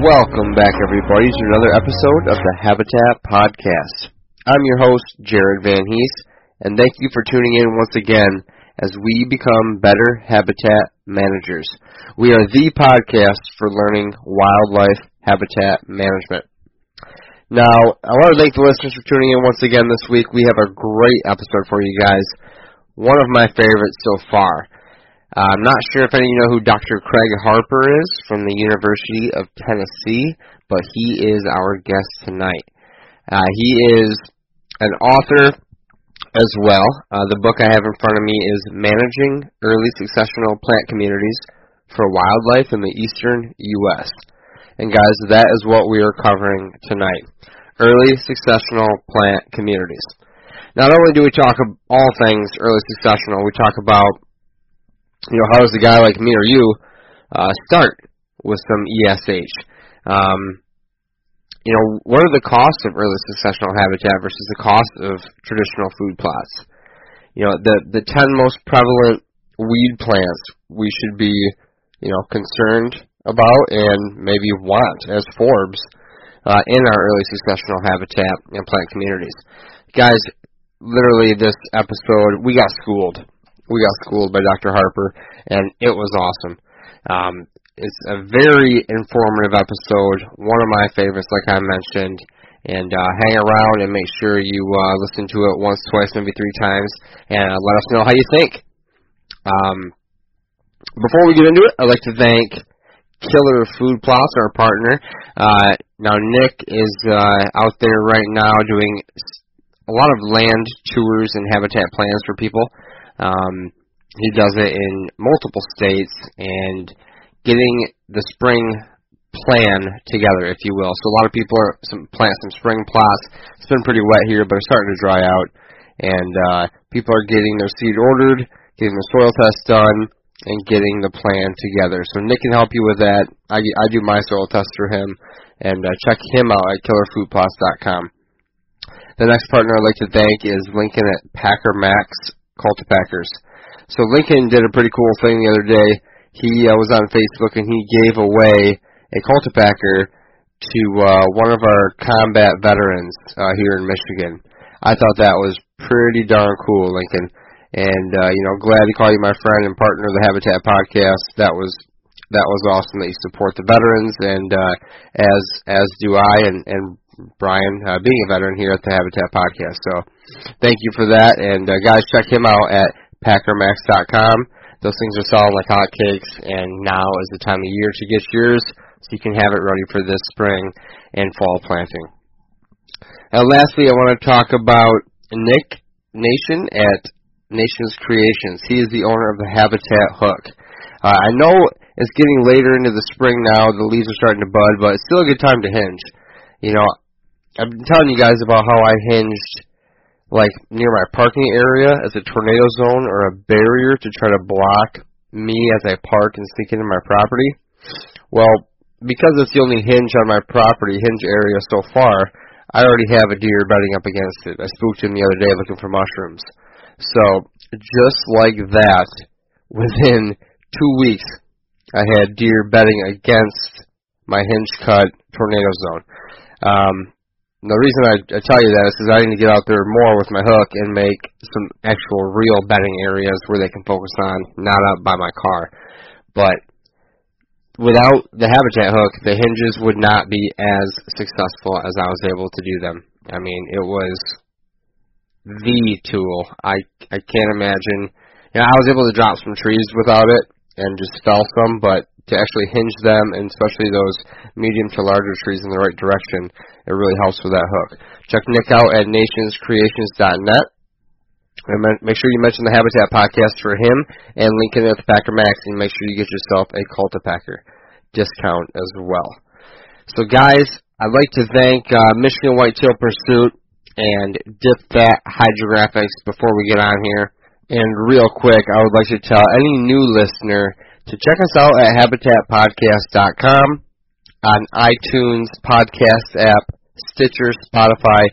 Welcome back, everybody, to another episode of the Habitat Podcast. I'm your host, Jared Van Hees, and thank you for tuning in once again as we become better habitat managers. We are the podcast for learning wildlife habitat management. Now, I want to thank the listeners for tuning in once again this week. We have a great episode for you guys. One of my favorites so far. Uh, I'm not sure if any of you know who Dr. Craig Harper is from the University of Tennessee, but he is our guest tonight. Uh, he is an author as well. Uh, the book I have in front of me is Managing Early Successional Plant Communities for Wildlife in the Eastern U.S. And guys, that is what we are covering tonight. Early successional plant communities. Not only do we talk of all things early successional, we talk about you know, how does a guy like me or you uh, start with some ESH? Um, you know, what are the costs of early successional habitat versus the cost of traditional food plots? You know, the the ten most prevalent weed plants we should be, you know, concerned about and maybe want as forbs uh, in our early successional habitat and plant communities. Guys, literally this episode we got schooled we got schooled by Dr. Harper, and it was awesome. Um, it's a very informative episode, one of my favorites, like I mentioned. And uh, hang around and make sure you uh, listen to it once, twice, maybe three times, and uh, let us know how you think. Um, before we get into it, I'd like to thank Killer Food Plots, our partner. Uh, now, Nick is uh, out there right now doing a lot of land tours and habitat plans for people. Um, he does it in multiple states and getting the spring plan together, if you will. So a lot of people are some plant some spring plots. It's been pretty wet here, but it's starting to dry out, and uh, people are getting their seed ordered, getting the soil test done, and getting the plan together. So Nick can help you with that. I, I do my soil test for him, and uh, check him out at killerfoodplots.com. The next partner I'd like to thank is Lincoln at Packer Max cultipackers. So Lincoln did a pretty cool thing the other day. He uh, was on Facebook and he gave away a cultipacker to uh, one of our combat veterans uh, here in Michigan. I thought that was pretty darn cool, Lincoln. And uh, you know, glad to call you my friend and partner of the Habitat Podcast. That was that was awesome that you support the veterans, and uh, as as do I, and and Brian, uh, being a veteran here at the Habitat Podcast. So thank you for that. And uh, guys, check him out at packermax.com. Those things are selling like hotcakes, and now is the time of year to get yours so you can have it ready for this spring and fall planting. And lastly, I want to talk about Nick Nation at Nations Creations. He is the owner of the Habitat Hook. Uh, I know it's getting later into the spring now, the leaves are starting to bud, but it's still a good time to hinge. You know, I've been telling you guys about how I hinged like near my parking area as a tornado zone or a barrier to try to block me as I park and sneak into my property. Well, because it's the only hinge on my property, hinge area so far, I already have a deer bedding up against it. I spooked him the other day looking for mushrooms. So, just like that, within two weeks, I had deer bedding against my hinge cut tornado zone. Um, the reason I, I tell you that is because I need to get out there more with my hook and make some actual real bedding areas where they can focus on, not out by my car. But without the habitat hook, the hinges would not be as successful as I was able to do them. I mean, it was the tool. I I can't imagine. You know, I was able to drop some trees without it and just fell some, but to actually hinge them, and especially those medium to larger trees in the right direction, it really helps with that hook. Check Nick out at nationscreations.net. And make sure you mention the Habitat podcast for him and link it at the Packer Max and make sure you get yourself a Cultipacker discount as well. So guys, I'd like to thank uh, Michigan Whitetail Pursuit and Dip Fat Hydrographics before we get on here. And real quick, I would like to tell any new listener to check us out at habitatpodcast.com on iTunes podcast app, Stitcher, Spotify,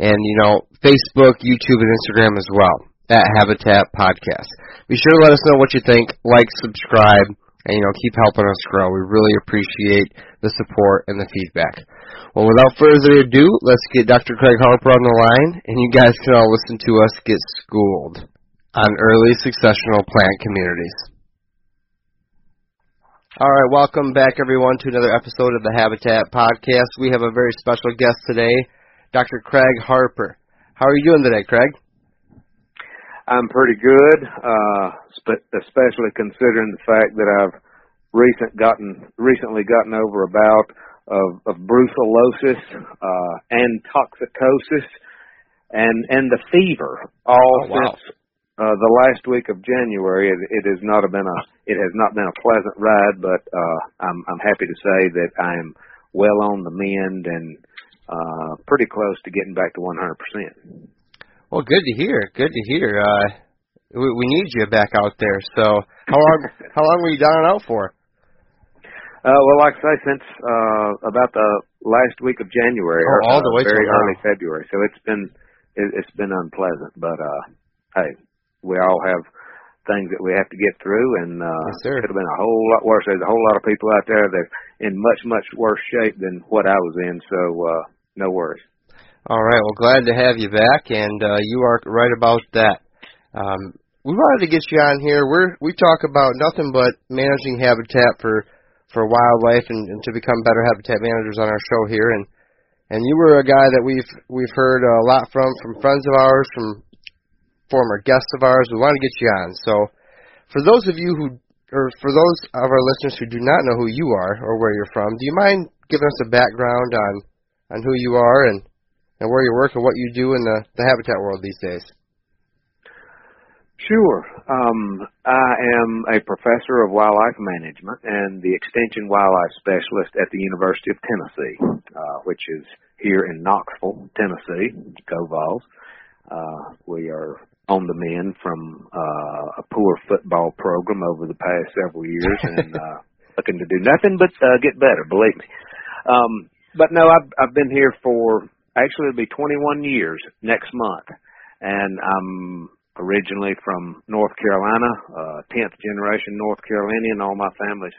and you know Facebook, YouTube, and Instagram as well at Habitat Podcast. Be sure to let us know what you think. Like, subscribe, and you know keep helping us grow. We really appreciate the support and the feedback. Well, without further ado, let's get Dr. Craig Harper on the line, and you guys can all listen to us get schooled on early successional plant communities. All right, welcome back everyone to another episode of the Habitat Podcast. We have a very special guest today, Dr. Craig Harper. How are you doing today, Craig? I'm pretty good, uh, especially considering the fact that I've recent gotten recently gotten over a bout of, of brucellosis uh, and toxicosis and and the fever all oh, wow. since uh, the last week of January. It, it has not been a it has not been a pleasant ride, but uh, I'm I'm happy to say that I am well on the mend and uh, pretty close to getting back to 100%. Well, good to hear. Good to hear. Uh, we, we need you back out there. So, how long how long were you down and out for? Uh, well, like I say, since uh, about the last week of January, oh, all the uh, way very early now. February. So it's been it, it's been unpleasant, but uh, hey, we all have things that we have to get through, and uh, yes, it could have been a whole lot worse. There's a whole lot of people out there that in much much worse shape than what I was in. So uh, no worries. All right. Well, glad to have you back, and uh, you are right about that. Um, we wanted to get you on here. We're we talk about nothing but managing habitat for for wildlife and, and to become better habitat managers on our show here. And and you were a guy that we've we've heard a lot from from friends of ours, from former guests of ours. We want to get you on. So for those of you who or for those of our listeners who do not know who you are or where you're from, do you mind giving us a background on on who you are and and where you work and what you do in the, the habitat world these days. Sure. Um, I am a professor of wildlife management and the extension wildlife specialist at the University of Tennessee, uh, which is here in Knoxville, Tennessee. Go Vols. Uh, we are on the mend from uh, a poor football program over the past several years and uh, looking to do nothing but uh, get better. Believe me. Um, but no, I've I've been here for actually it'll be 21 years next month, and I'm originally from North Carolina, uh, 10th generation North Carolinian. All my family's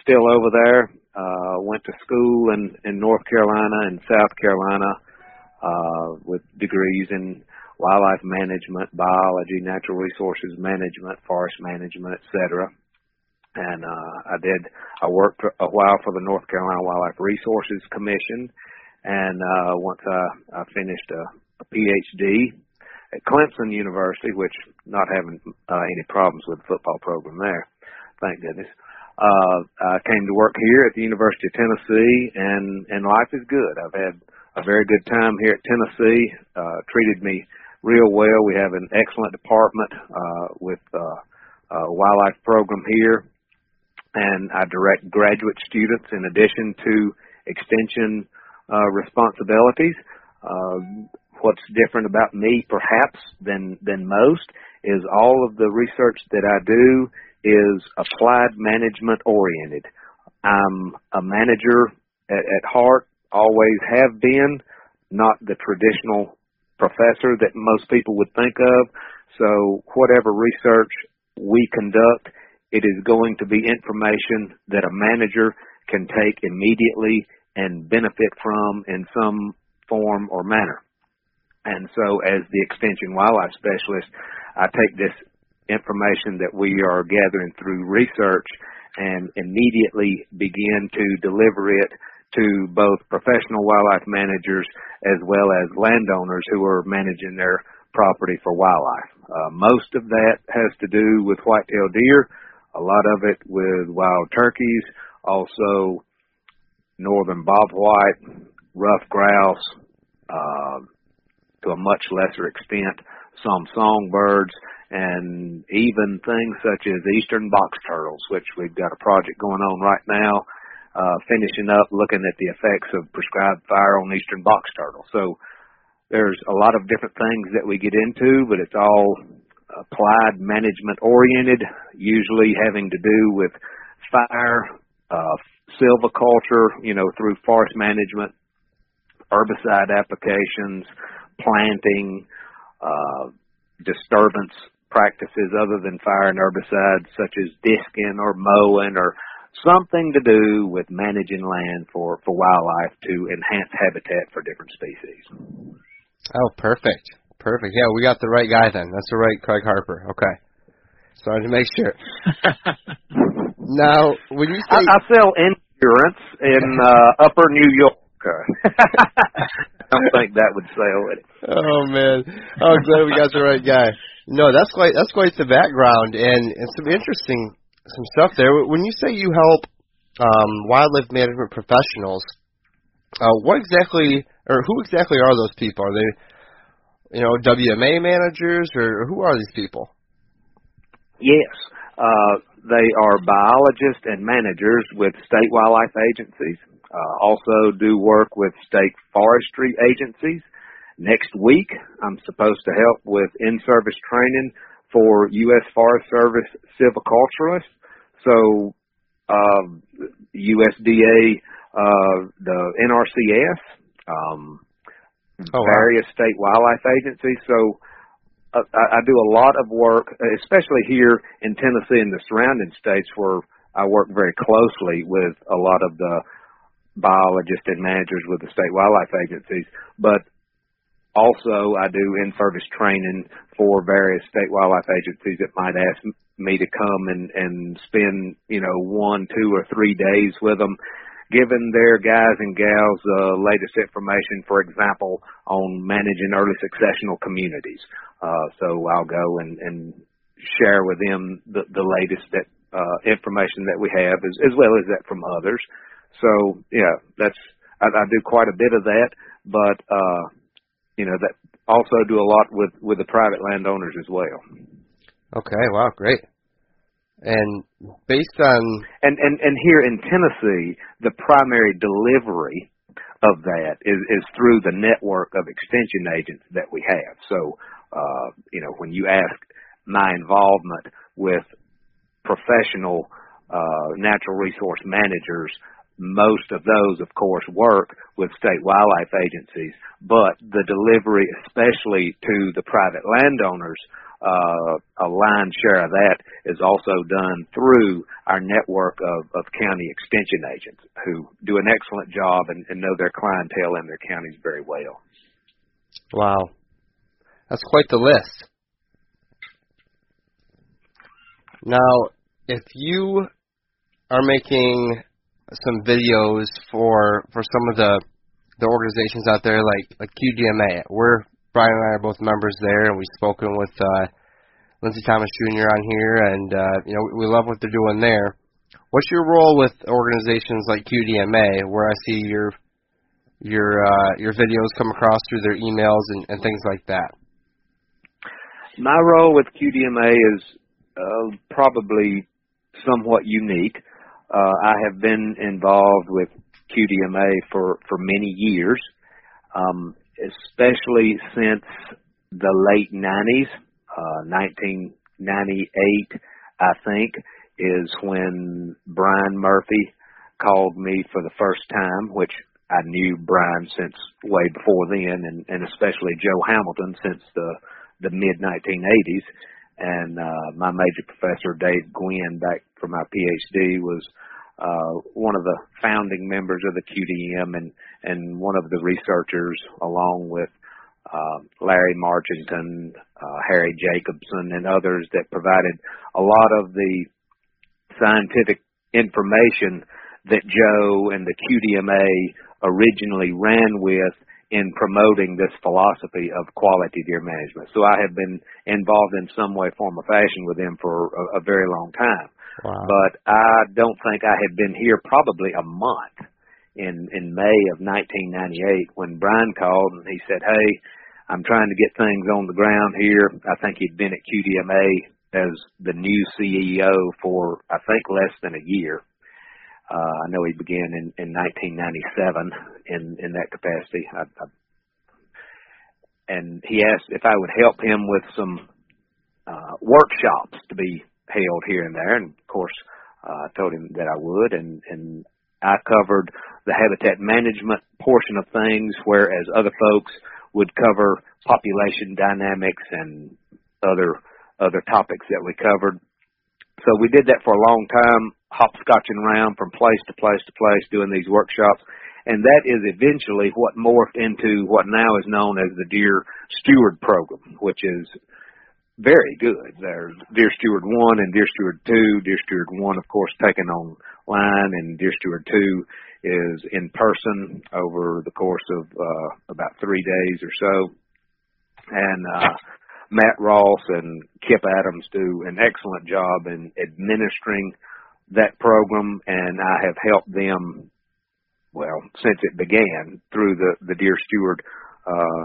still over there. Uh, went to school in in North Carolina and South Carolina uh, with degrees in wildlife management, biology, natural resources management, forest management, etc. And uh, I did. I worked a while for the North Carolina Wildlife Resources Commission, and uh, once I, I finished a, a PhD at Clemson University, which not having uh, any problems with the football program there, thank goodness. uh, I came to work here at the University of Tennessee, and and life is good. I've had a very good time here at Tennessee. Uh, treated me real well. We have an excellent department uh, with uh, a wildlife program here, and I direct graduate students in addition to extension uh, responsibilities. Uh, what's different about me, perhaps, than than most, is all of the research that I do is applied management oriented. I'm a manager at, at heart, always have been, not the traditional professor that most people would think of. So whatever research we conduct, it is going to be information that a manager can take immediately and benefit from in some form or manner. And so as the extension wildlife specialist, I take this information that we are gathering through research and immediately begin to deliver it to both professional wildlife managers as well as landowners who are managing their property for wildlife. Uh, most of that has to do with white-tailed deer, a lot of it with wild turkeys, also northern bobwhite, ruffed grouse, uh, to a much lesser extent, some songbirds, and even things such as eastern box turtles, which we've got a project going on right now, uh, finishing up looking at the effects of prescribed fire on eastern box turtle. So there's a lot of different things that we get into, but it's all applied management oriented, usually having to do with fire, uh, silviculture, you know, through forest management, herbicide applications, planting, uh, disturbance practices other than fire and herbicides such as disking or mowing or something to do with managing land for, for wildlife to enhance habitat for different species. Oh, perfect. Perfect. Yeah, we got the right guy then. That's the right Craig Harper. Okay. Sorry to make sure. now, when you say I, I sell insurance in uh, Upper New York. I don't think that would sell it. Oh man! Oh, glad we got the right guy. No, that's quite that's quite the background and and some interesting some stuff there. When you say you help um, wildlife management professionals, uh, what exactly or who exactly are those people? Are they, you know, WMA managers or who are these people? Yes, uh, they are biologists and managers with state wildlife agencies. Uh, also do work with state forestry agencies. Next week, I'm supposed to help with in-service training for U.S. Forest Service silviculturists. So, uh, USDA, uh, the NRCS, um, oh, various wow. state wildlife agencies. So, uh, I, I do a lot of work, especially here in Tennessee and the surrounding states where I work very closely with a lot of the biologists and managers with the state wildlife agencies, but also I do in-service training for various state wildlife agencies that might ask me to come and, and spend, you know, one, two, or three days with them, giving their guys and gals the latest information, for example, on managing early successional communities. Uh, so I'll go and, and share with them the, the latest that uh, information that we have, as, as well as that from others. So yeah, that's I, I do quite a bit of that, but uh, you know that also do a lot with with the private landowners as well. Okay, wow, great. And based on and and and here in Tennessee, the primary delivery of that is is through the network of extension agents that we have. So, uh, you know, when you ask my involvement with professional uh, natural resource managers, most of those, of course, work with state wildlife agencies, but the delivery, especially to the private landowners, uh, a line share of that is also done through our network of, of county extension agents who do an excellent job and, and know their clientele and their counties very well. Wow. That's quite the list. Now, if you are making some videos for for some of the the organizations out there like like QDMA. We're Brian and I are both members there, and we've spoken with uh, Lindsay Thomas Jr. on here, and uh, you know we, we love what they're doing there. What's your role with organizations like QDMA, where I see your your uh, your videos come across through their emails and, and things like that? My role with QDMA is uh, probably somewhat unique. Uh, I have been involved with QDMA for for many years, um, especially since the late 90s, uh, 1998, I think, is when Brian Murphy called me for the first time, which I knew Brian since way before then, and, and especially Joe Hamilton since the the mid 1980s. And uh, my major professor, Dave Guynn, back for my PhD, was uh, one of the founding members of the QDM and and one of the researchers, along with uh, Larry Marchinton, uh, Harry Jacobson, and others that provided a lot of the scientific information that Joe and the QDMA originally ran with in promoting this philosophy of quality deer management. So I have been involved in some way, form, or fashion with them for a, a very long time. Wow. But I don't think I had been here probably a month in in May of 1998 when Brian called and he said, "Hey, I'm trying to get things on the ground here." I think he'd been at QDMA as the new CEO for I think less than a year. Uh, I know he began in, in 1997 in in that capacity. I, I, and he asked if I would help him with some uh, workshops to be held here and there, and of course, uh, I told him that I would, and and I covered the habitat management portion of things, whereas other folks would cover population dynamics and other other topics that we covered. So we did that for a long time, hopscotching around from place to place to place, doing these workshops. And that is eventually what morphed into what now is known as the Deer Steward Program, which is very good. There's Deer Steward 1 and Deer Steward 2. Deer Steward 1, of course, taken online, and Deer Steward 2 is in person over the course of uh, about three days or so. And uh, Matt Ross and Kip Adams do an excellent job in administering that program, and I have helped them, well, since it began through the, the Deer Steward uh,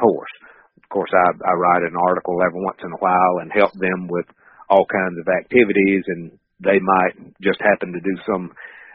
course. Of course, I, I write an article every once in a while and help them with all kinds of activities, and they might just happen to do some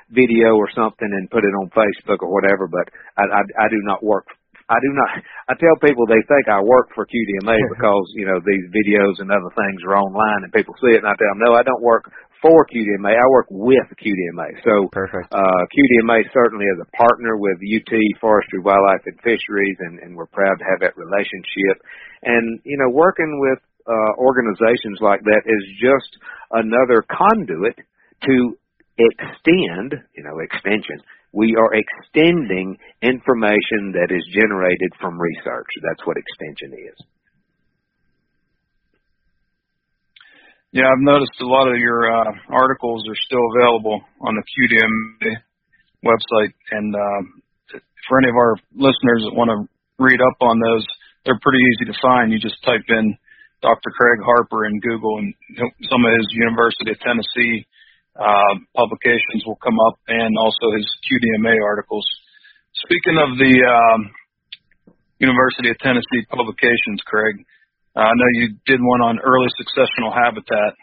video or something and put it on Facebook or whatever. But I, I, I do not work I do not. I tell people they think I work for QDMA because you know these videos and other things are online and people see it, and I tell them no, I don't work for QDMA. I work with QDMA. So Perfect. Uh, QDMA certainly is a partner with UT Forestry, Wildlife, and Fisheries, and, and we're proud to have that relationship. And you know, working with uh, organizations like that is just another conduit to extend, you know, extension we are extending information that is generated from research. That's what extension is. Yeah, I've noticed a lot of your uh, articles are still available on the QDM website, and uh, for any of our listeners that want to read up on those, they're pretty easy to find. You just type in Dr. Craig Harper in Google, and some of his University of Tennessee uh, publications will come up and also his QDMA articles. Speaking of the um, University of Tennessee publications, Craig, I know you did one on early successional habitat.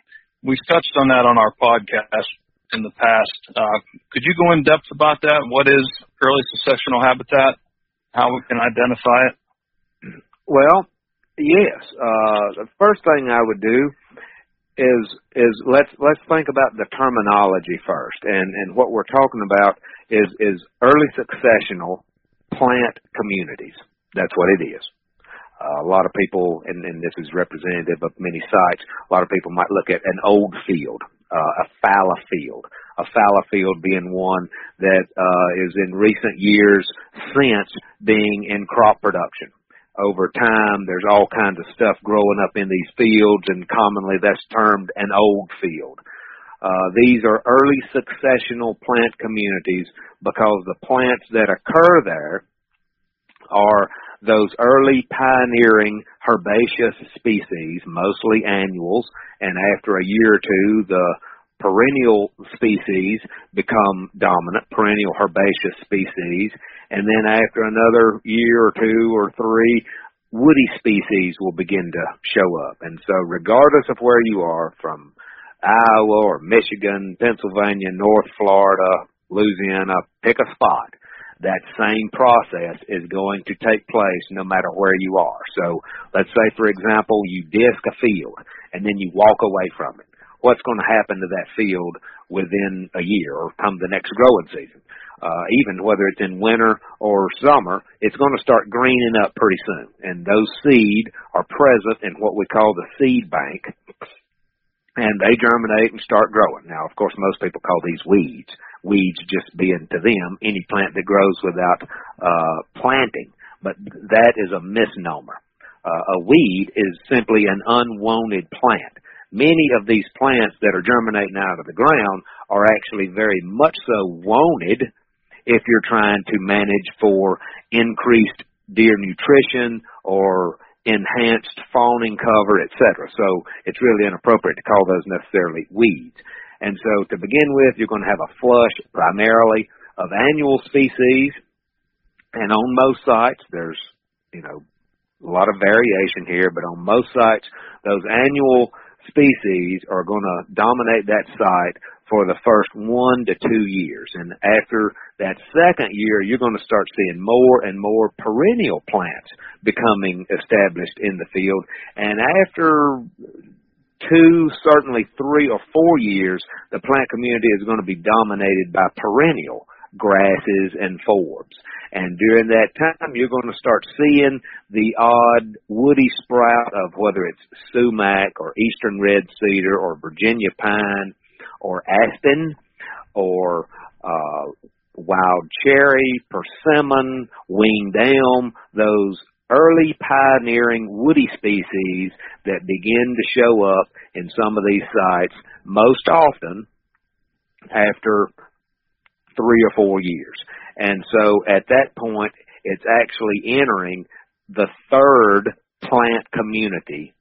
We've touched on that on our podcast in the past. Uh, could you go in depth about that? What is early successional habitat? How we can identify it? Well, yes. Uh, the first thing I would do is is let's let's think about the terminology first, and and what we're talking about is is early successional plant communities. That's what it is. Uh, a lot of people, and, and this is representative of many sites. A lot of people might look at an old field, uh, a fallow field, a fallow field being one that uh, is in recent years since being in crop production over time there's all kinds of stuff growing up in these fields and commonly that's termed an old field. Uh, these are early successional plant communities because the plants that occur there are those early pioneering herbaceous species, mostly annuals, and after a year or two, the perennial species become dominant, perennial herbaceous species, and then after another year or two or three, woody species will begin to show up. And so regardless of where you are, from Iowa or Michigan, Pennsylvania, North Florida, Louisiana, pick a spot. That same process is going to take place no matter where you are. So let's say, for example, you disc a field and then you walk away from it what's going to happen to that field within a year or come the next growing season. Uh, even whether it's in winter or summer, it's going to start greening up pretty soon. And those seed are present in what we call the seed bank, and they germinate and start growing. Now, of course, most people call these weeds. Weeds just being to them any plant that grows without uh, planting, but that is a misnomer. Uh, a weed is simply an unwanted plant many of these plants that are germinating out of the ground are actually very much so wanted if you're trying to manage for increased deer nutrition or enhanced fawning cover, etc. So it's really inappropriate to call those necessarily weeds. And so to begin with, you're going to have a flush primarily of annual species. And on most sites, there's, you know, a lot of variation here, but on most sites, those annual species are going to dominate that site for the first one to two years. And after that second year, you're going to start seeing more and more perennial plants becoming established in the field. And after two, certainly three or four years, the plant community is going to be dominated by perennial grasses and forbs. And during that time, you're going to start seeing the odd woody sprout of whether it's sumac or eastern red cedar or Virginia pine or aspen or uh, wild cherry, persimmon, winged elm, those early pioneering woody species that begin to show up in some of these sites most often after three or four years. And so at that point, it's actually entering the third plant community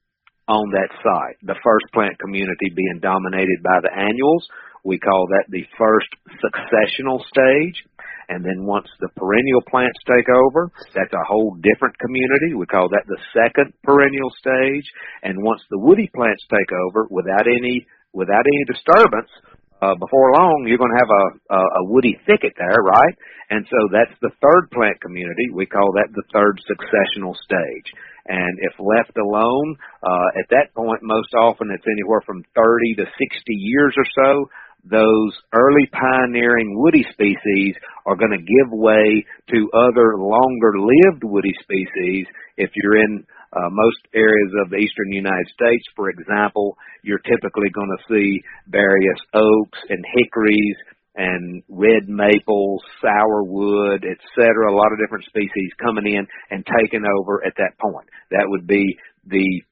on that site. The first plant community being dominated by the annuals. We call that the first successional stage. And then once the perennial plants take over, that's a whole different community. We call that the second perennial stage. And once the woody plants take over without any, without any disturbance, uh, before long you're going to have a, a, a woody thicket there, right? And so that's the third plant community. We call that the third successional stage. And if left alone, uh, at that point, most often it's anywhere from 30 to 60 years or so. Those early pioneering woody species are going to give way to other longer lived woody species. If you're in uh, most areas of the eastern United States, for example, you're typically going to see various oaks and hickories and red maples, sourwood, etc. A lot of different species coming in and taking over at that point. That would be the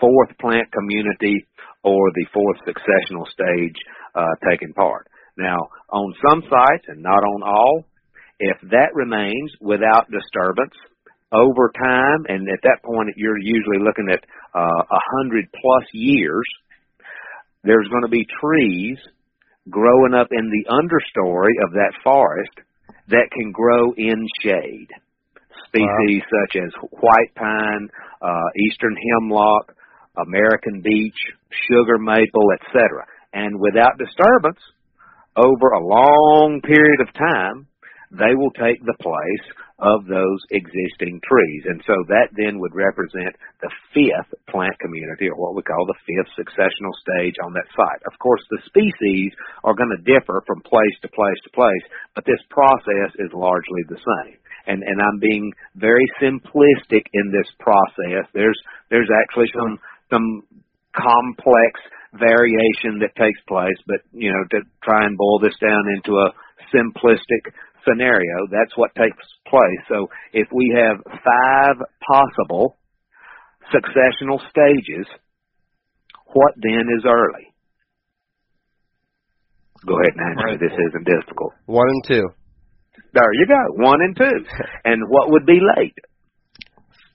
fourth plant community or the fourth successional stage uh, taking part. Now, on some sites and not on all, if that remains without disturbance, over time, and at that point you're usually looking at uh, a uh, hundred plus years, there's going to be trees growing up in the understory of that forest that can grow in shade. Species wow. such as white pine, uh, eastern hemlock, American beech, sugar maple, etc. And without disturbance, over a long period of time, they will take the place of those existing trees. And so that then would represent the fifth plant community, or what we call the fifth successional stage on that site. Of course, the species are going to differ from place to place to place, but this process is largely the same. And, and I'm being very simplistic in this process. There's, there's actually some, some complex variation that takes place, but, you know, to try and boil this down into a simplistic scenario, that's what takes place. So if we have five possible successional stages, what then is early? Go ahead and answer. Right. This isn't difficult. One and two. There you go. One and two. and what would be late?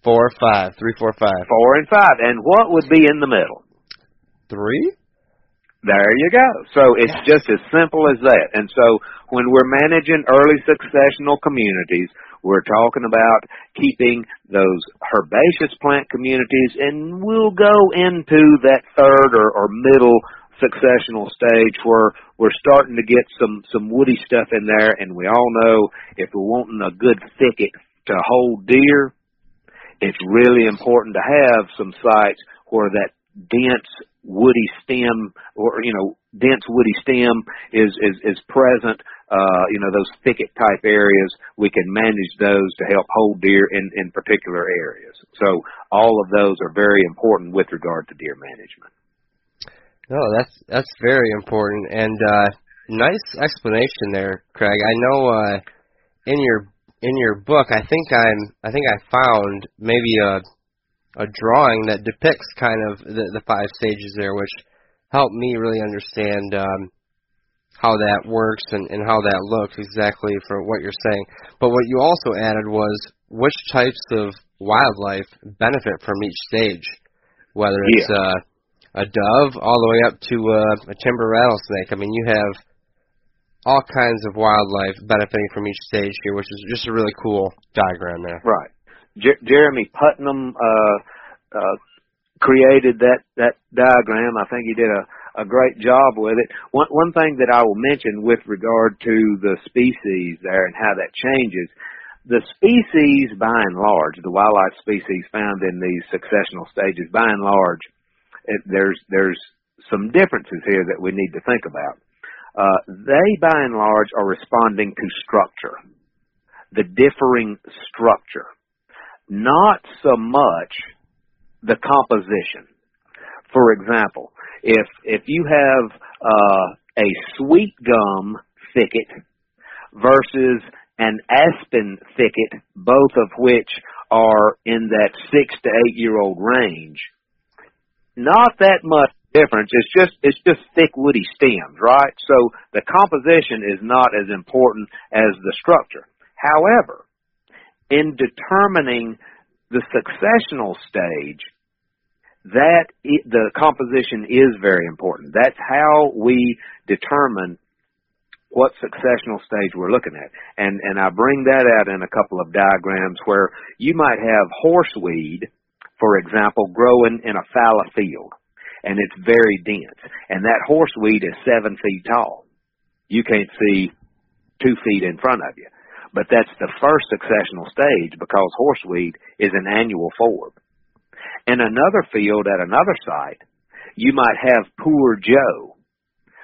Four, five, three, four, five. Four and five. And what would be in the middle? Three. There you go. So it's just as simple as that. And so when we're managing early successional communities, we're talking about keeping those herbaceous plant communities and we'll go into that third or, or middle successional stage where we're starting to get some, some woody stuff in there and we all know if we're wanting a good thicket to hold deer, it's really important to have some sites where that dense woody stem or you know dense woody stem is is is present uh you know those thicket type areas. We can manage those to help hold deer in in particular areas. So all of those are very important with regard to deer management. No that's that's very important. And uh nice explanation there craig. I know uh in your in your book i think i'm i think i found maybe a a drawing that depicts kind of the, the five stages there, which helped me really understand um, how that works and, and how that looks exactly for what you're saying. But what you also added was which types of wildlife benefit from each stage, whether it's yeah. uh, a dove all the way up to uh, a timber rattlesnake. I mean, you have all kinds of wildlife benefiting from each stage here, which is just a really cool diagram there. Right. Jer- Jeremy Putnam uh, uh, created that that diagram. I think he did a, a great job with it. One one thing that I will mention with regard to the species there and how that changes. The species, by and large, the wildlife species found in these successional stages, by and large, it, there's there's some differences here that we need to think about. Uh, they, by and large, are responding to structure, the differing structure not so much the composition. For example, if if you have uh, a sweet gum thicket versus an aspen thicket, both of which are in that six to eight year old range, not that much difference. It's just it's just thick woody stems, right? So the composition is not as important as the structure. However, in determining the successional stage, that the composition is very important. That's how we determine what successional stage we're looking at. And and I bring that out in a couple of diagrams where you might have horseweed, for example, growing in a fallow field, and it's very dense. And that horseweed is seven feet tall. You can't see two feet in front of you. But that's the first successional stage because horseweed is an annual forb. In another field at another site, you might have poor Joe,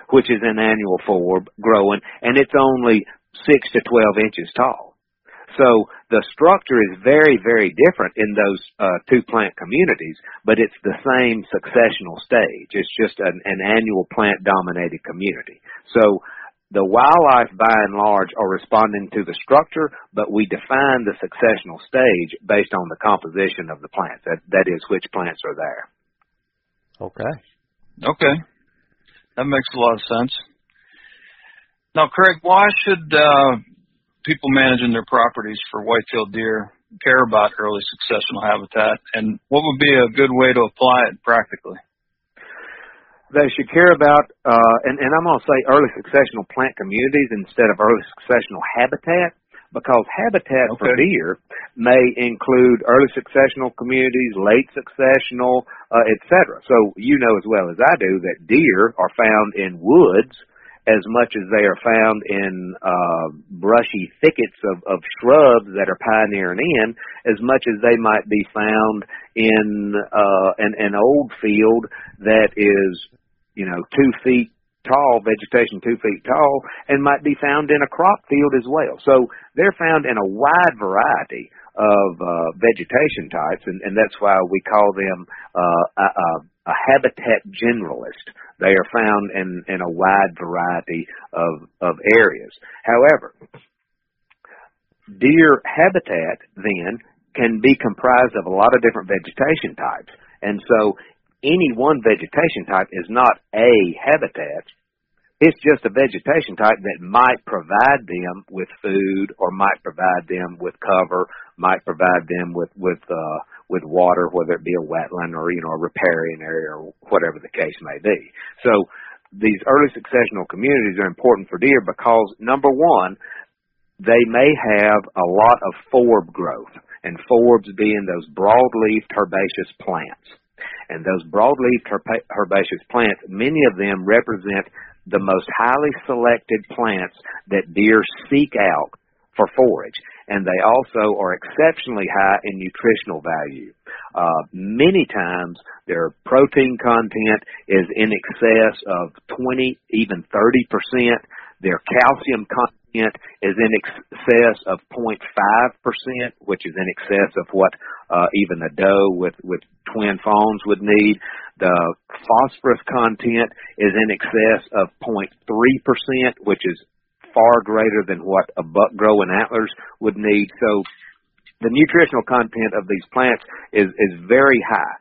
which is an annual forb growing, and it's only six to twelve inches tall. So the structure is very, very different in those uh, two plant communities, but it's the same successional stage. It's just an, an annual plant dominated community. So the wildlife by and large are responding to the structure, but we define the successional stage based on the composition of the plants. That, that is, which plants are there. Okay. Okay. That makes a lot of sense. Now, Craig, why should uh, people managing their properties for white-tailed deer care about early successional habitat, and what would be a good way to apply it practically? they should care about, uh, and, and I'm going to say early successional plant communities instead of early successional habitat, because habitat okay. for deer may include early successional communities, late successional, uh, etc. So you know as well as I do that deer are found in woods as much as they are found in uh, brushy thickets of, of shrubs that are pioneering in, as much as they might be found in uh, an, an old field that is you know, two feet tall, vegetation two feet tall, and might be found in a crop field as well. So they're found in a wide variety of uh, vegetation types, and, and that's why we call them uh, a, a, habitat generalist. They are found in, in a wide variety of, of areas. However, deer habitat then can be comprised of a lot of different vegetation types. And so any one vegetation type is not a habitat. It's just a vegetation type that might provide them with food or might provide them with cover, might provide them with, with, uh, with water, whether it be a wetland or, you know, a riparian area or whatever the case may be. So these early successional communities are important for deer because number one, they may have a lot of forb growth, and forbs being those broad-leafed herbaceous plants. And those broad-leafed herbaceous plants, many of them represent the most highly selected plants that deer seek out for forage. And they also are exceptionally high in nutritional value. Uh, many times their protein content is in excess of 20, even 30%. Their calcium content is in excess of 0.5%, which is in excess of what uh, even a doe with, with twin fawns would need. The phosphorus content is in excess of 0.3%, which is far greater than what a buck growing antlers would need. So the nutritional content of these plants is, is very high.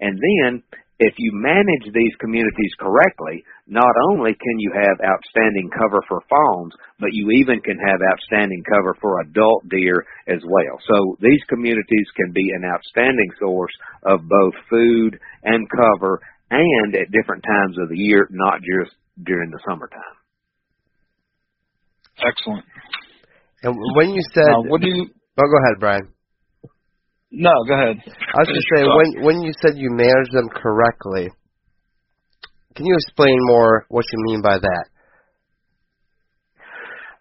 And then if you manage these communities correctly, not only can you have outstanding cover for fawns, but you even can have outstanding cover for adult deer as well. So these communities can be an outstanding source of both food and cover and at different times of the year, not just during the summertime. Excellent. And when you said, uh, what do you? Oh, go ahead, Brian. No, go ahead. I was just saying when when you said you manage them correctly, can you explain more what you mean by that?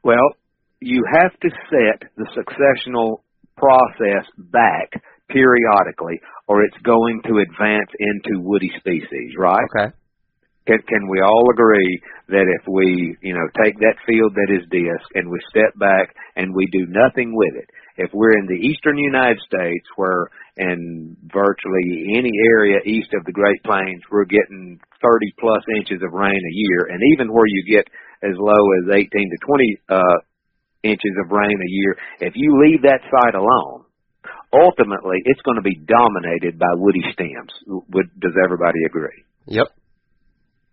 Well, you have to set the successional process back periodically, or it's going to advance into woody species, right? Okay. Can, can we all agree that if we, you know, take that field that is disc and we step back and we do nothing with it, if we're in the eastern United States where in virtually any area east of the Great Plains we're getting 30 plus inches of rain a year and even where you get as low as 18 to 20 uh, inches of rain a year, if you leave that site alone, ultimately it's going to be dominated by woody stems. Would, does everybody agree? Yep.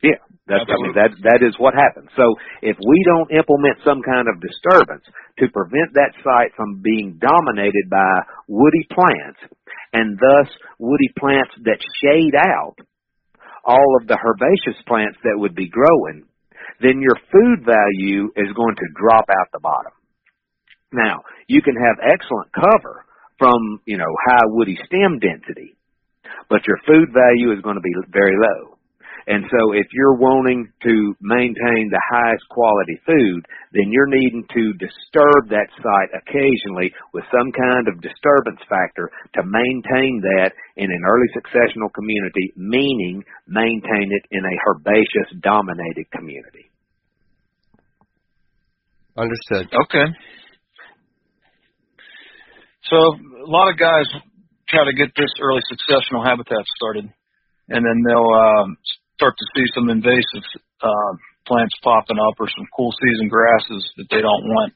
Yeah, that's I mean that that is what happens. So if we don't implement some kind of disturbance to prevent that site from being dominated by woody plants, and thus woody plants that shade out all of the herbaceous plants that would be growing, then your food value is going to drop out the bottom. Now, you can have excellent cover from, you know, high woody stem density, but your food value is going to be very low. And so if you're wanting to maintain the highest quality food, then you're needing to disturb that site occasionally with some kind of disturbance factor to maintain that in an early successional community, meaning maintain it in a herbaceous dominated community. Understood. Okay. So a lot of guys try to get this early successional habitat started, and then they'll um, start to see some invasive uh, plants popping up or some cool season grasses that they don't want.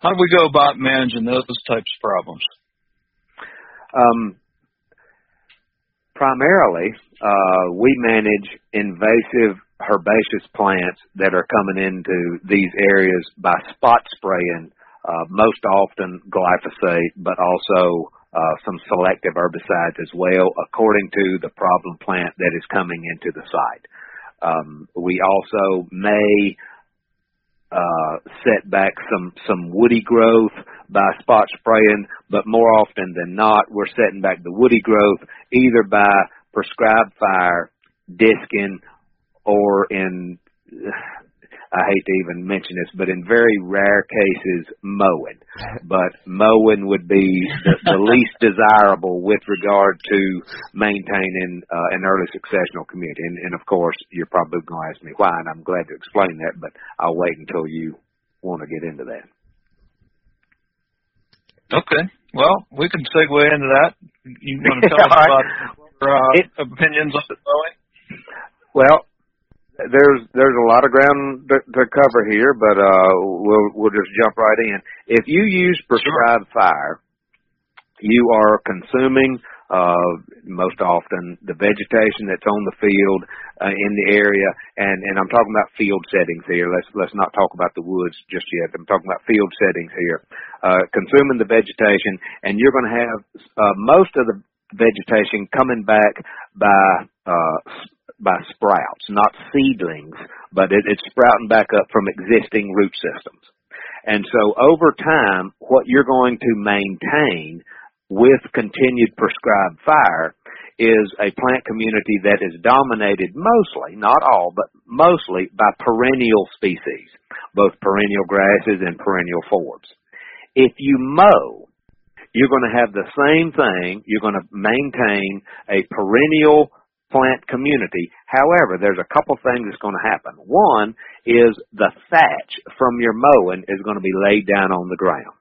How do we go about managing those types of problems? Um, primarily, uh, we manage invasive herbaceous plants that are coming into these areas by spot spraying, uh, most often glyphosate, but also uh, some selective herbicides as well, according to the problem plant that is coming into the site. Um, we also may uh, set back some some woody growth by spot spraying, but more often than not, we're setting back the woody growth either by prescribed fire, disking, or in I hate to even mention this, but in very rare cases, mowing. But mowing would be the, the least desirable with regard to maintaining uh, an early successional community. And, and of course, you're probably going to ask me why, and I'm glad to explain that, but I'll wait until you want to get into that. Okay. Well, we can segue into that. You want to tell us about uh, it, opinions on the mowing? Well, there's there's a lot of ground to, to cover here, but uh, we'll we'll just jump right in. If you use prescribed sure. fire, you are consuming uh, most often the vegetation that's on the field uh, in the area, and and I'm talking about field settings here. Let's let's not talk about the woods just yet. I'm talking about field settings here. Uh, consuming the vegetation, and you're going to have uh, most of the vegetation coming back by uh, by sprouts, not seedlings, but it, it's sprouting back up from existing root systems. And so over time, what you're going to maintain with continued prescribed fire is a plant community that is dominated mostly, not all, but mostly by perennial species, both perennial grasses and perennial forbs. If you mow, you're going to have the same thing. You're going to maintain a perennial plant community. However, there's a couple things that's going to happen. One is the thatch from your mowing is going to be laid down on the ground.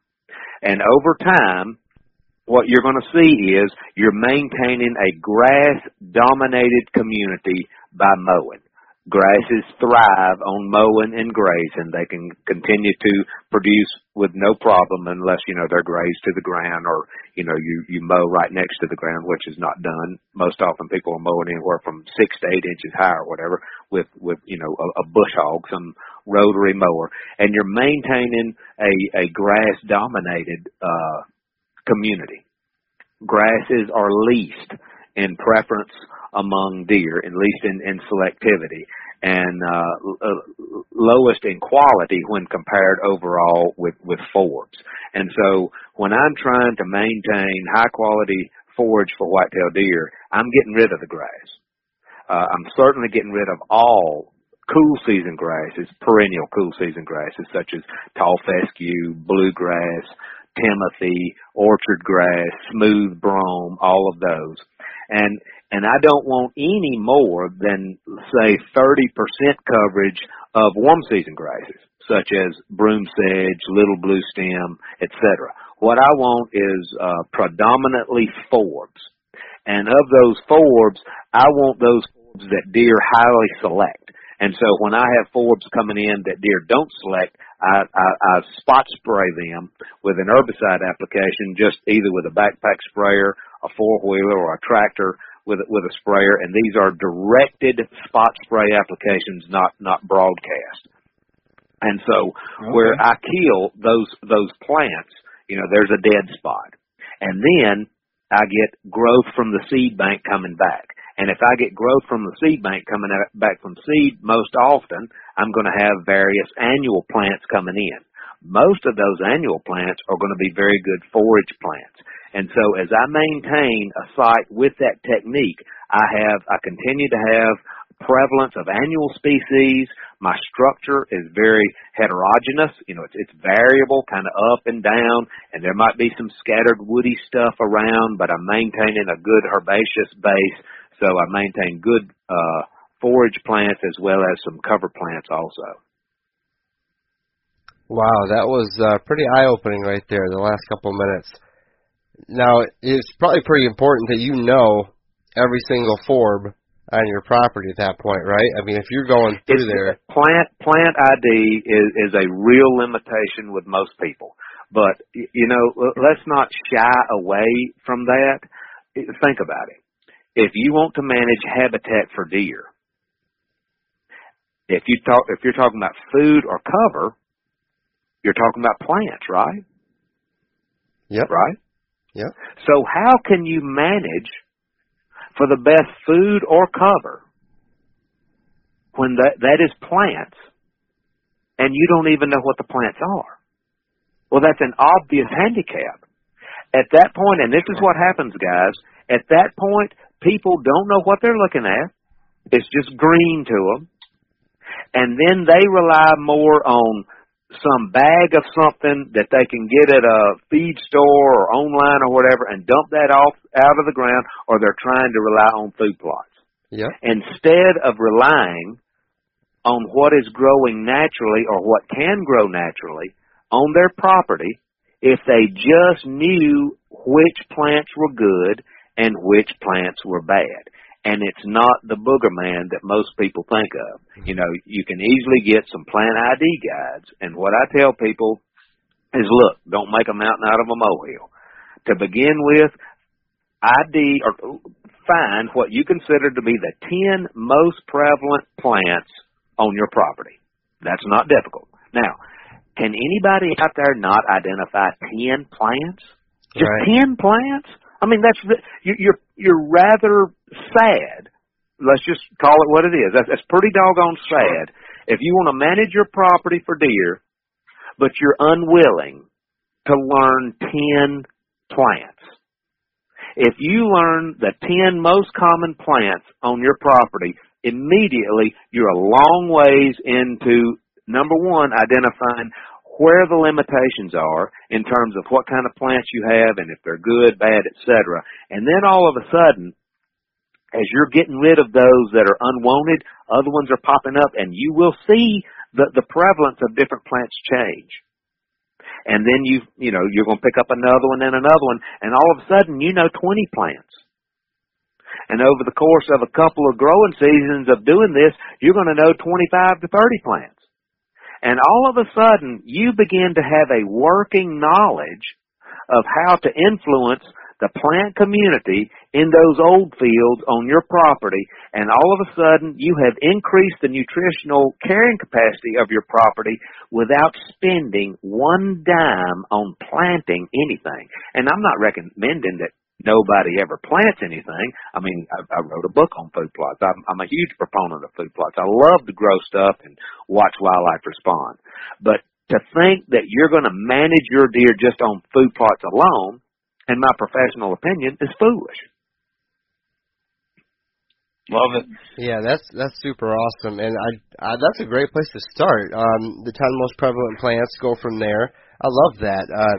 And over time, what you're going to see is you're maintaining a grass dominated community by mowing. Grasses thrive on mowing and grazing. They can continue to produce with no problem unless, you know, they're grazed to the ground or, you know, you, you mow right next to the ground, which is not done. Most often people are mowing anywhere from six to eight inches high or whatever with, with, you know, a, a bush hog, some rotary mower. And you're maintaining a, a grass dominated, uh, community. Grasses are least in preference among deer, at least in, in selectivity, and uh, uh, lowest in quality when compared overall with, with forbs. And so when I'm trying to maintain high quality forage for whitetail deer, I'm getting rid of the grass. Uh, I'm certainly getting rid of all cool season grasses, perennial cool season grasses such as tall fescue, bluegrass, timothy, orchard grass, smooth brome, all of those. And and I don't want any more than say 30% coverage of warm season grasses such as broom sedge, little blue stem, etc. What I want is uh, predominantly forbs. And of those forbs, I want those forbs that deer highly select. And so when I have forbs coming in that deer don't select, I, I, I spot spray them with an herbicide application, just either with a backpack sprayer, a four wheeler, or a tractor with with a sprayer. And these are directed spot spray applications, not not broadcast. And so okay. where I kill those those plants, you know, there's a dead spot, and then I get growth from the seed bank coming back. And if I get growth from the seed bank coming back from seed, most often I'm going to have various annual plants coming in. Most of those annual plants are going to be very good forage plants. And so as I maintain a site with that technique, I have, I continue to have prevalence of annual species. My structure is very heterogeneous. You know, it's, it's variable, kind of up and down, and there might be some scattered woody stuff around, but I'm maintaining a good herbaceous base so I maintain good uh, forage plants as well as some cover plants also. Wow, that was uh, pretty eye-opening right there. The last couple of minutes. Now it's probably pretty important that you know every single forb on your property at that point, right? I mean, if you're going through it's, there, plant plant ID is is a real limitation with most people. But you know, let's not shy away from that. Think about it if you want to manage habitat for deer, if you talk if you're talking about food or cover, you're talking about plants, right? Yep. Right? Yep. So how can you manage for the best food or cover when that that is plants and you don't even know what the plants are? Well, that's an obvious handicap. At that point, and this is what happens, guys, at that point, people don't know what they're looking at. It's just green to them. And then they rely more on some bag of something that they can get at a feed store or online or whatever and dump that off out of the ground or they're trying to rely on food plots. Yeah. Instead of relying on what is growing naturally or what can grow naturally on their property, if they just knew which plants were good and which plants were bad. And it's not the booger man that most people think of. Mm-hmm. You know, you can easily get some plant ID guides. And what I tell people is look, don't make a mountain out of a molehill. To begin with, ID or find what you consider to be the 10 most prevalent plants on your property. That's not difficult. Now, can anybody out there not identify 10 plants? Just right. 10 plants? I mean, that's you're you're rather sad let's just call it what it is. That's, that's pretty doggone sad. If you want to manage your property for deer, but you're unwilling to learn 10 plants. If you learn the 10 most common plants on your property, immediately you're a long ways into number one, identifying where the limitations are in terms of what kind of plants you have and if they're good, bad, etc. And then all of a sudden, as you're getting rid of those that are unwanted, other ones are popping up and you will see the, the prevalence of different plants change. And then you, you know, you're going to pick up another one and another one and all of a sudden you know 20 plants. And over the course of a couple of growing seasons of doing this, you're going to know 25 to 30 plants. And all of a sudden, you begin to have a working knowledge of how to influence the plant community in those old fields on your property and all of a sudden you have increased the nutritional carrying capacity of your property without spending one dime on planting anything. And I'm not recommending that nobody ever plants anything. I mean, I, I wrote a book on food plots. I'm, I'm a huge proponent of food plots. I love to grow stuff and watch wildlife respond. But to think that you're going to manage your deer just on food plots alone, in my professional opinion, is foolish. Love it. Yeah, that's that's super awesome, and I, I that's a great place to start. Um, the ten most prevalent plants go from there. I love that. Uh,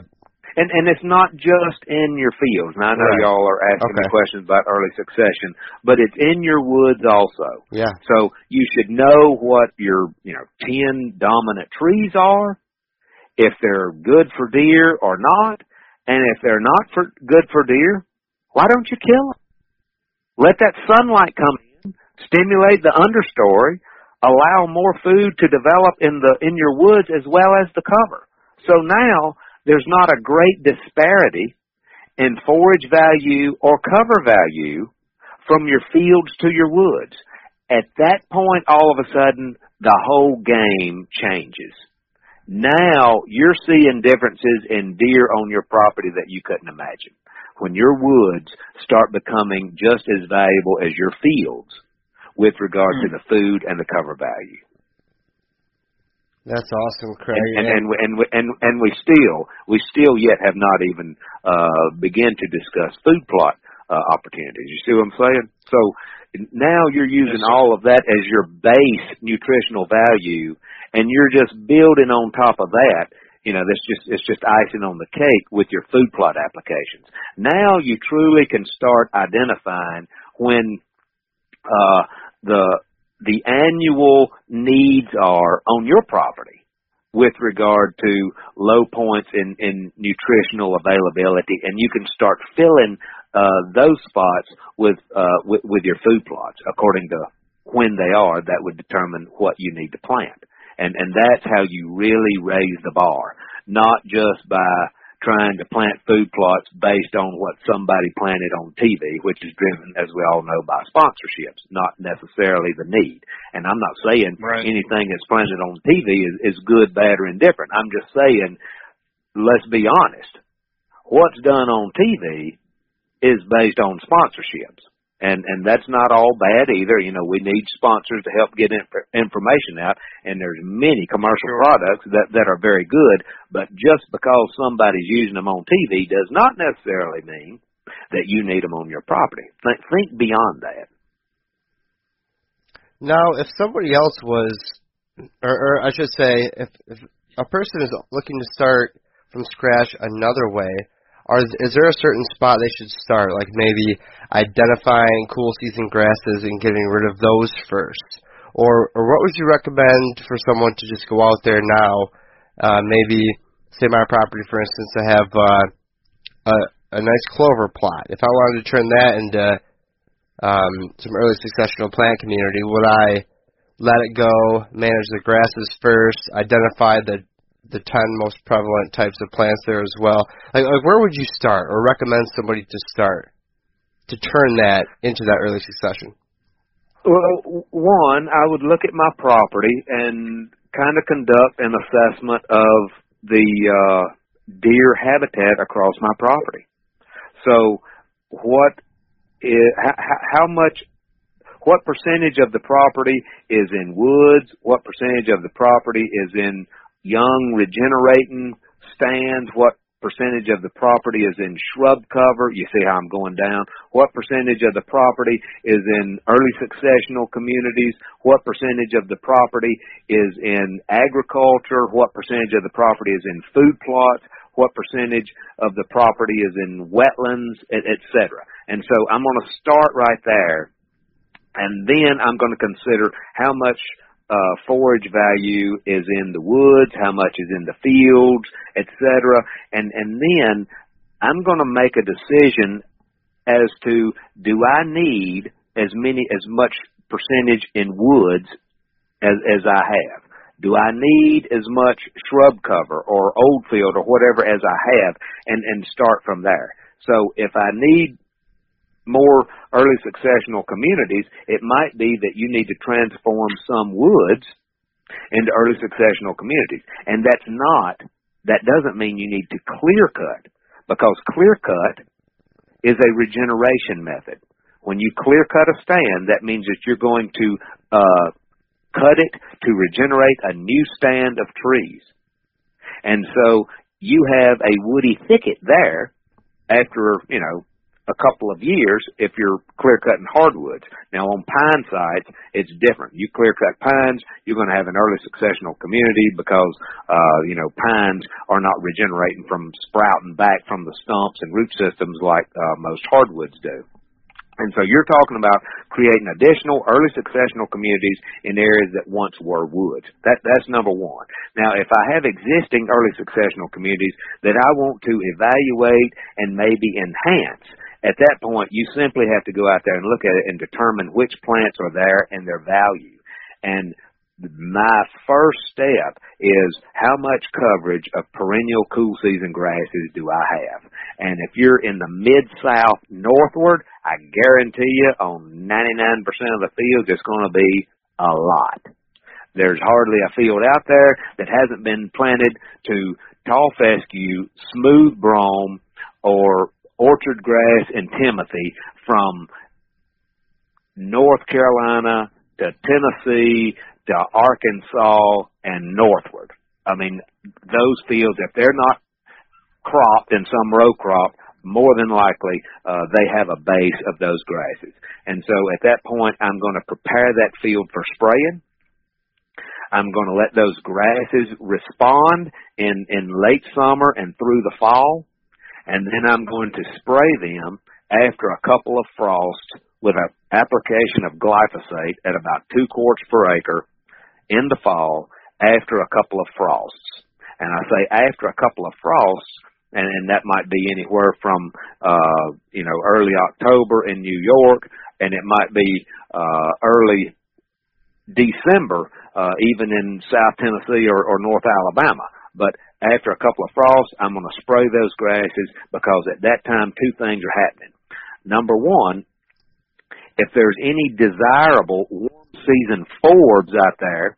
and and it's not just in your fields. Now I know right. y'all are asking okay. me questions about early succession, but it's in your woods also. Yeah. So you should know what your you know ten dominant trees are, if they're good for deer or not, and if they're not for good for deer, why don't you kill them? Let that sunlight come in, stimulate the understory, allow more food to develop in the in your woods as well as the cover. So now there's not a great disparity in forage value or cover value from your fields to your woods. At that point, all of a sudden, the whole game changes. Now you're seeing differences in deer on your property that you couldn't imagine. When your woods start becoming just as valuable as your fields with regard mm. to the food and the cover value. That's awesome, Craig. And and and and, and, and we still we still yet have not even uh, begin to discuss food plot uh, opportunities. You see what I'm saying? So now you're using yes, all of that as your base nutritional value, and you're just building on top of that. You know, that's just it's just icing on the cake with your food plot applications. Now you truly can start identifying when uh, the the annual needs are on your property with regard to low points in, in nutritional availability, and you can start filling uh, those spots with, uh, with with your food plots according to when they are. That would determine what you need to plant, and and that's how you really raise the bar, not just by trying to plant food plots based on what somebody planted on TV, which is driven, as we all know, by sponsorships, not necessarily the need. And I'm not saying right. anything that's planted on TV is, is good, bad, or indifferent. I'm just saying, let's be honest. What's done on TV is based on sponsorships and and that's not all bad either. You know, we need sponsors to help get inf- information out, and there's many commercial sure. products that that are very good. But just because somebody's using them on TV does not necessarily mean that you need them on your property. Think, think beyond that. Now, if somebody else was, or, or I should say, if, if a person is looking to start from scratch another way, are is there a certain spot they should start? Like maybe identifying cool season grasses and getting rid of those first, or or what would you recommend for someone to just go out there now? Uh, maybe say my property, for instance, I have uh, a a nice clover plot. If I wanted to turn that into um, some early successional plant community, would I let it go, manage the grasses first, identify the the ten most prevalent types of plants there as well. Like, like where would you start, or recommend somebody to start to turn that into that early succession? Well, one, I would look at my property and kind of conduct an assessment of the uh, deer habitat across my property. So, what is how, how much what percentage of the property is in woods, what percentage of the property is in young regenerating stands, what percentage of the property is in shrub cover. You see how I'm going down. What percentage of the property is in early successional communities? What percentage of the property is in agriculture? What percentage of the property is in food plots? What percentage of the property is in wetlands, etc. And so I'm going to start right there, and then I'm going to consider how much uh, forage value is in the woods, how much is in the fields, etc. And and then I'm going to make a decision as to do I need as many as much percentage in woods as as I have. Do I need as much shrub cover or old field or whatever as I have and and start from there. So if I need more early successional communities, it might be that you need to transform some woods into early successional communities. And that's not, that doesn't mean you need to clear cut, because clear cut is a regeneration method. When you clear cut a stand, that means that you're going to uh, cut it to regenerate a new stand of trees. And so you have a woody thicket there after, you know, a couple of years if you're clear cutting hardwoods. Now on pine sites, it's different. You clear cut pines, you're going to have an early successional community because, uh, you know, pines are not regenerating from sprouting back from the stumps and root systems like uh, most hardwoods do. And so you're talking about creating additional early successional communities in areas that once were woods. That, that's number one. Now, if I have existing early successional communities that I want to evaluate and maybe enhance, at that point, you simply have to go out there and look at it and determine which plants are there and their value. And my first step is how much coverage of perennial cool season grasses do I have? And if you're in the mid south northward, I guarantee you on 99% of the fields it's going to be a lot. There's hardly a field out there that hasn't been planted to tall fescue, smooth brome, or orchard grass and timothy from North Carolina to Tennessee to Arkansas and northward. I mean, those fields, if they're not cropped in some row crop, more than likely uh, they have a base of those grasses. And so at that point, I'm going to prepare that field for spraying. I'm going to let those grasses respond in, in late summer and through the fall and then I'm going to spray them after a couple of frosts with an application of glyphosate at about two quarts per acre in the fall after a couple of frosts. And I say after a couple of frosts, and, and that might be anywhere from uh, you know early October in New York, and it might be uh, early December, uh, even in South Tennessee or, or North Alabama. But after a couple of frosts, I'm going to spray those grasses because at that time two things are happening. Number one, if there's any desirable warm season forbs out there,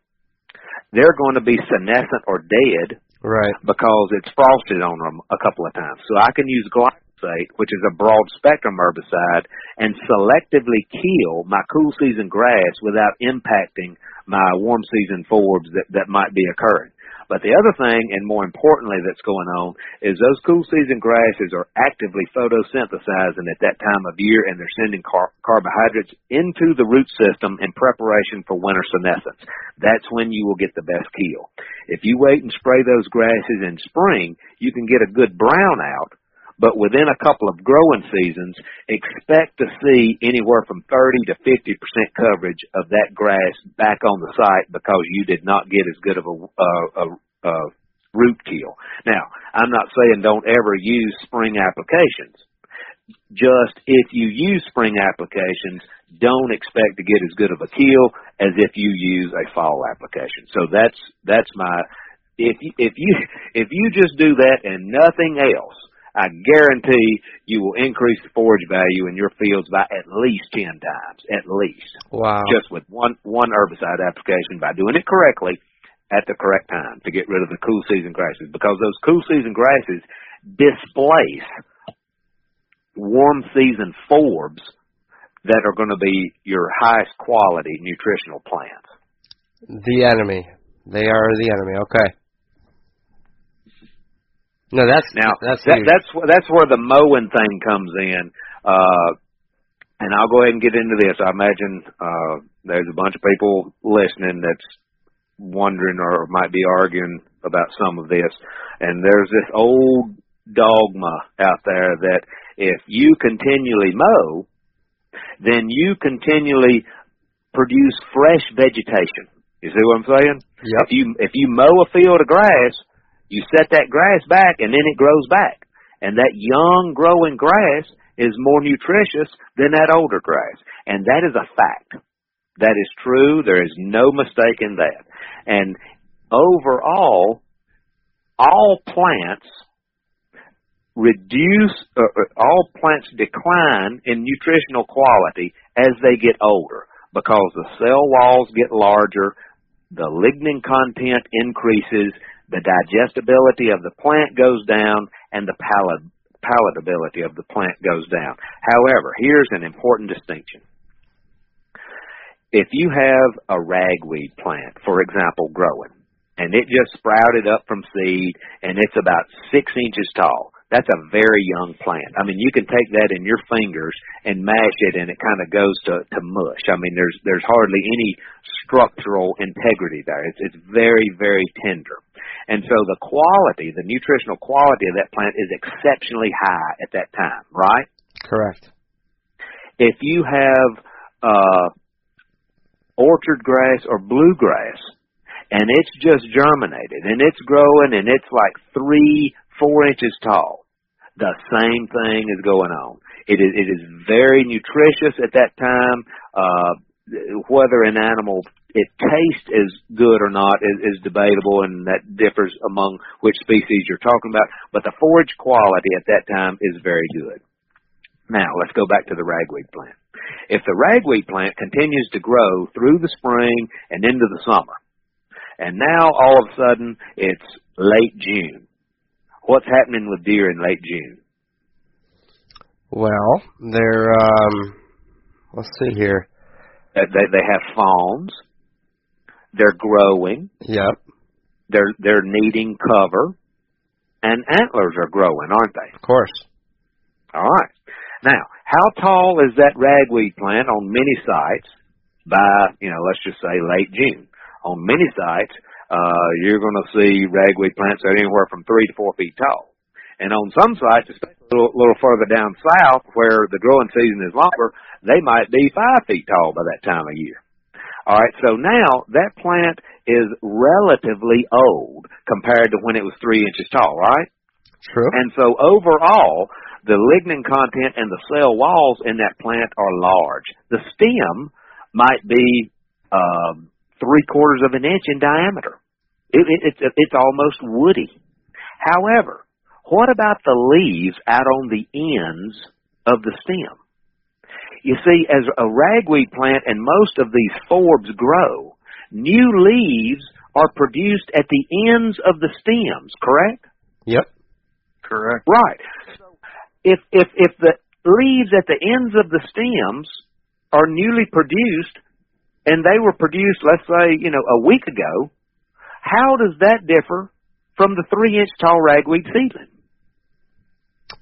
they're going to be senescent or dead. Right. Because it's frosted on them a couple of times. So I can use glyphosate, which is a broad spectrum herbicide, and selectively kill my cool season grass without impacting my warm season forbs that, that might be occurring. But the other thing, and more importantly, that's going on is those cool season grasses are actively photosynthesizing at that time of year, and they're sending car- carbohydrates into the root system in preparation for winter senescence. That's when you will get the best kill. If you wait and spray those grasses in spring, you can get a good brown out, but within a couple of growing seasons, expect to see anywhere from 30 to 50% coverage of that grass back on the site because you did not get as good of a, uh, a, a root kill. Now, I'm not saying don't ever use spring applications. Just if you use spring applications, don't expect to get as good of a kill as if you use a fall application. So that's that's my if you, if you if you just do that and nothing else, I guarantee you will increase the forage value in your fields by at least ten times, at least. Wow! Just with one one herbicide application by doing it correctly at the correct time to get rid of the cool season grasses because those cool season grasses displace warm season forbs that are going to be your highest quality nutritional plants? The enemy. They are the enemy. Okay. No, that's now that's that, that's that's where the mowing thing comes in. Uh, and I'll go ahead and get into this. I imagine uh, there's a bunch of people listening that's wondering or might be arguing about some of this. And there's this old dogma out there that if you continually mow, then you continually produce fresh vegetation. You see what I'm saying? Yep. If you if you mow a field of grass, you set that grass back and then it grows back. And that young growing grass is more nutritious than that older grass. And that is a fact. That is true. There is no mistake in that. And overall, all plants reduce, uh, uh, all plants decline in nutritional quality as they get older because the cell walls get larger, the lignin content increases, the digestibility of the plant goes down, and the palatability of the plant goes down. However, here's an important distinction. If you have a ragweed plant, for example, growing, and it just sprouted up from seed and it's about six inches tall, that's a very young plant. I mean, you can take that in your fingers and mash it, and it kind of goes to, to mush. I mean, there's there's hardly any structural integrity there. It's it's very very tender, and so the quality, the nutritional quality of that plant is exceptionally high at that time, right? correct. If you have uh, orchard grass or bluegrass, and it's just germinated and it's growing and it's like three, four inches tall. The same thing is going on. It is it is very nutritious at that time. Uh, whether an animal it tastes as good or not is, is debatable, and that differs among which species you're talking about. But the forage quality at that time is very good. Now let's go back to the ragweed plant. If the ragweed plant continues to grow through the spring and into the summer, and now all of a sudden it's late June, what's happening with deer in late June? Well, they're um. Let's see here. They they, they have fawns. They're growing. Yep. They're they're needing cover, and antlers are growing, aren't they? Of course. All right. Now, how tall is that ragweed plant on many sites by, you know, let's just say late June? On many sites, uh, you're going to see ragweed plants that are anywhere from three to four feet tall. And on some sites, especially a little, little further down south where the growing season is longer, they might be five feet tall by that time of year. All right, so now that plant is relatively old compared to when it was three inches tall, right? True. And so overall, the lignin content and the cell walls in that plant are large. The stem might be um, three quarters of an inch in diameter. It, it, it's it's almost woody. However, what about the leaves out on the ends of the stem? You see, as a ragweed plant and most of these forbs grow, new leaves are produced at the ends of the stems, correct? Yep. Correct. Right. So if if if the leaves at the ends of the stems are newly produced and they were produced, let's say, you know, a week ago, how does that differ from the three inch tall ragweed seedling?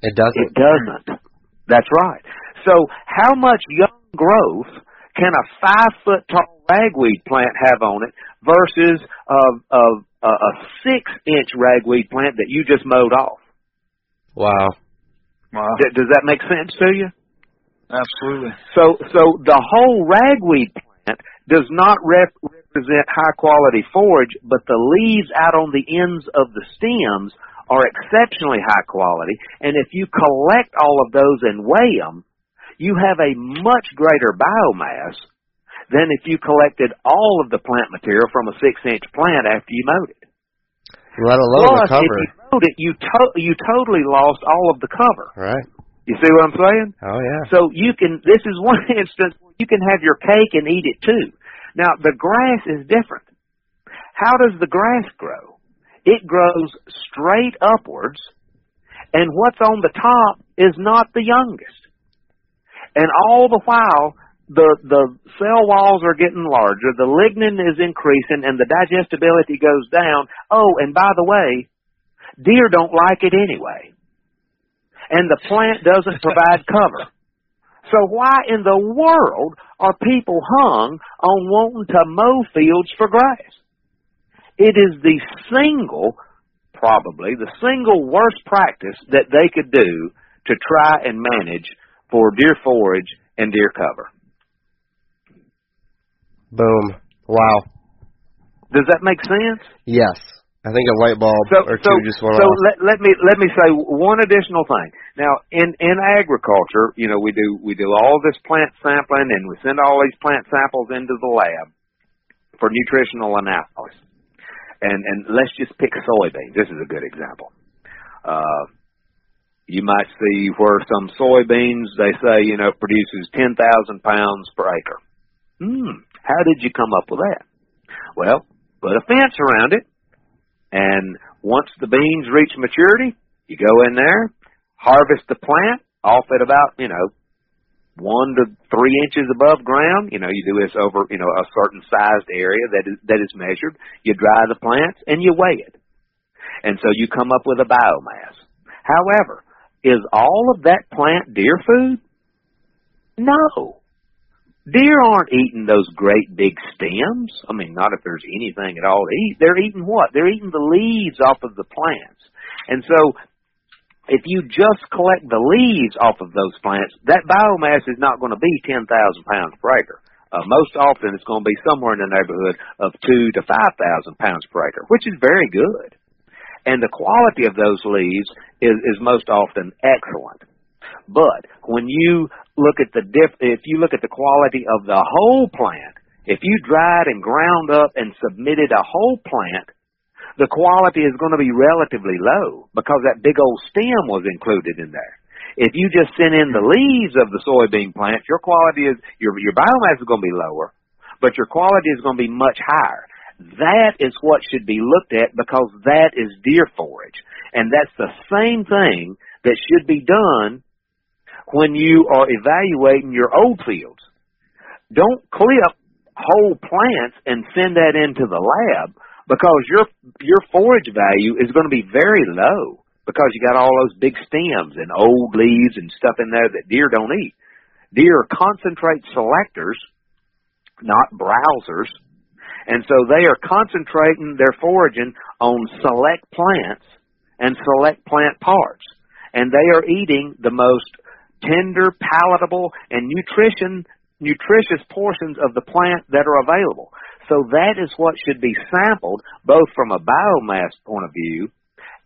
It doesn't. It doesn't. That's right. So how much young growth can a five foot tall ragweed plant have on it versus a, a, a, a six inch ragweed plant that you just mowed off? Wow. Wow. D- does that make sense to you? Absolutely. So, so the whole ragweed plant does not rep- represent high quality forage, but the leaves out on the ends of the stems are exceptionally high quality. And if you collect all of those and weigh them, you have a much greater biomass than if you collected all of the plant material from a six inch plant after you mowed it. Let alone Plus, the cover. if you mowed it, you to- you totally lost all of the cover. Right. You see what I'm saying? Oh yeah. So you can, this is one instance you can have your cake and eat it too. Now the grass is different. How does the grass grow? It grows straight upwards and what's on the top is not the youngest. And all the while, the the cell walls are getting larger, the lignin is increasing, and the digestibility goes down. Oh, and by the way, deer don't like it anyway, and the plant doesn't provide cover. So why in the world are people hung on wanting to mow fields for grass? It is the single, probably the single worst practice that they could do to try and manage for deer forage and deer cover. Boom. Wow. Does that make sense? Yes. I think a light bulb so, or so, two just went so off. let, let me let me say one additional thing. Now, in in agriculture, you know, we do we do all this plant sampling and we send all these plant samples into the lab for nutritional analysis. And and let's just pick soybeans. This is a good example. Uh, you might see where some soybeans they say you know produces ten thousand pounds per acre. Hmm. How did you come up with that? Well, put a fence around it and once the beans reach maturity, you go in there, harvest the plant off at about, you know, one to three inches above ground. You know, you do this over, you know, a certain sized area that is, that is measured. You dry the plants and you weigh it. And so you come up with a biomass. However, is all of that plant deer food? No. Deer aren't eating those great big stems. I mean, not if there's anything at all to eat. They're eating what? They're eating the leaves off of the plants. And so, if you just collect the leaves off of those plants, that biomass is not going to be 10,000 pounds per acre. Uh, most often, it's going to be somewhere in the neighborhood of two to 5,000 pounds per acre, which is very good. And the quality of those leaves is, is most often excellent. But when you look at the if you look at the quality of the whole plant, if you dried and ground up and submitted a whole plant, the quality is going to be relatively low because that big old stem was included in there. If you just send in the leaves of the soybean plant, your quality is your your biomass is going to be lower, but your quality is going to be much higher. That is what should be looked at because that is deer forage, and that's the same thing that should be done when you are evaluating your old fields. Don't clip whole plants and send that into the lab because your your forage value is going to be very low because you got all those big stems and old leaves and stuff in there that deer don't eat. Deer concentrate selectors, not browsers. And so they are concentrating their foraging on select plants and select plant parts. And they are eating the most tender, palatable, and nutrition nutritious portions of the plant that are available. So that is what should be sampled both from a biomass point of view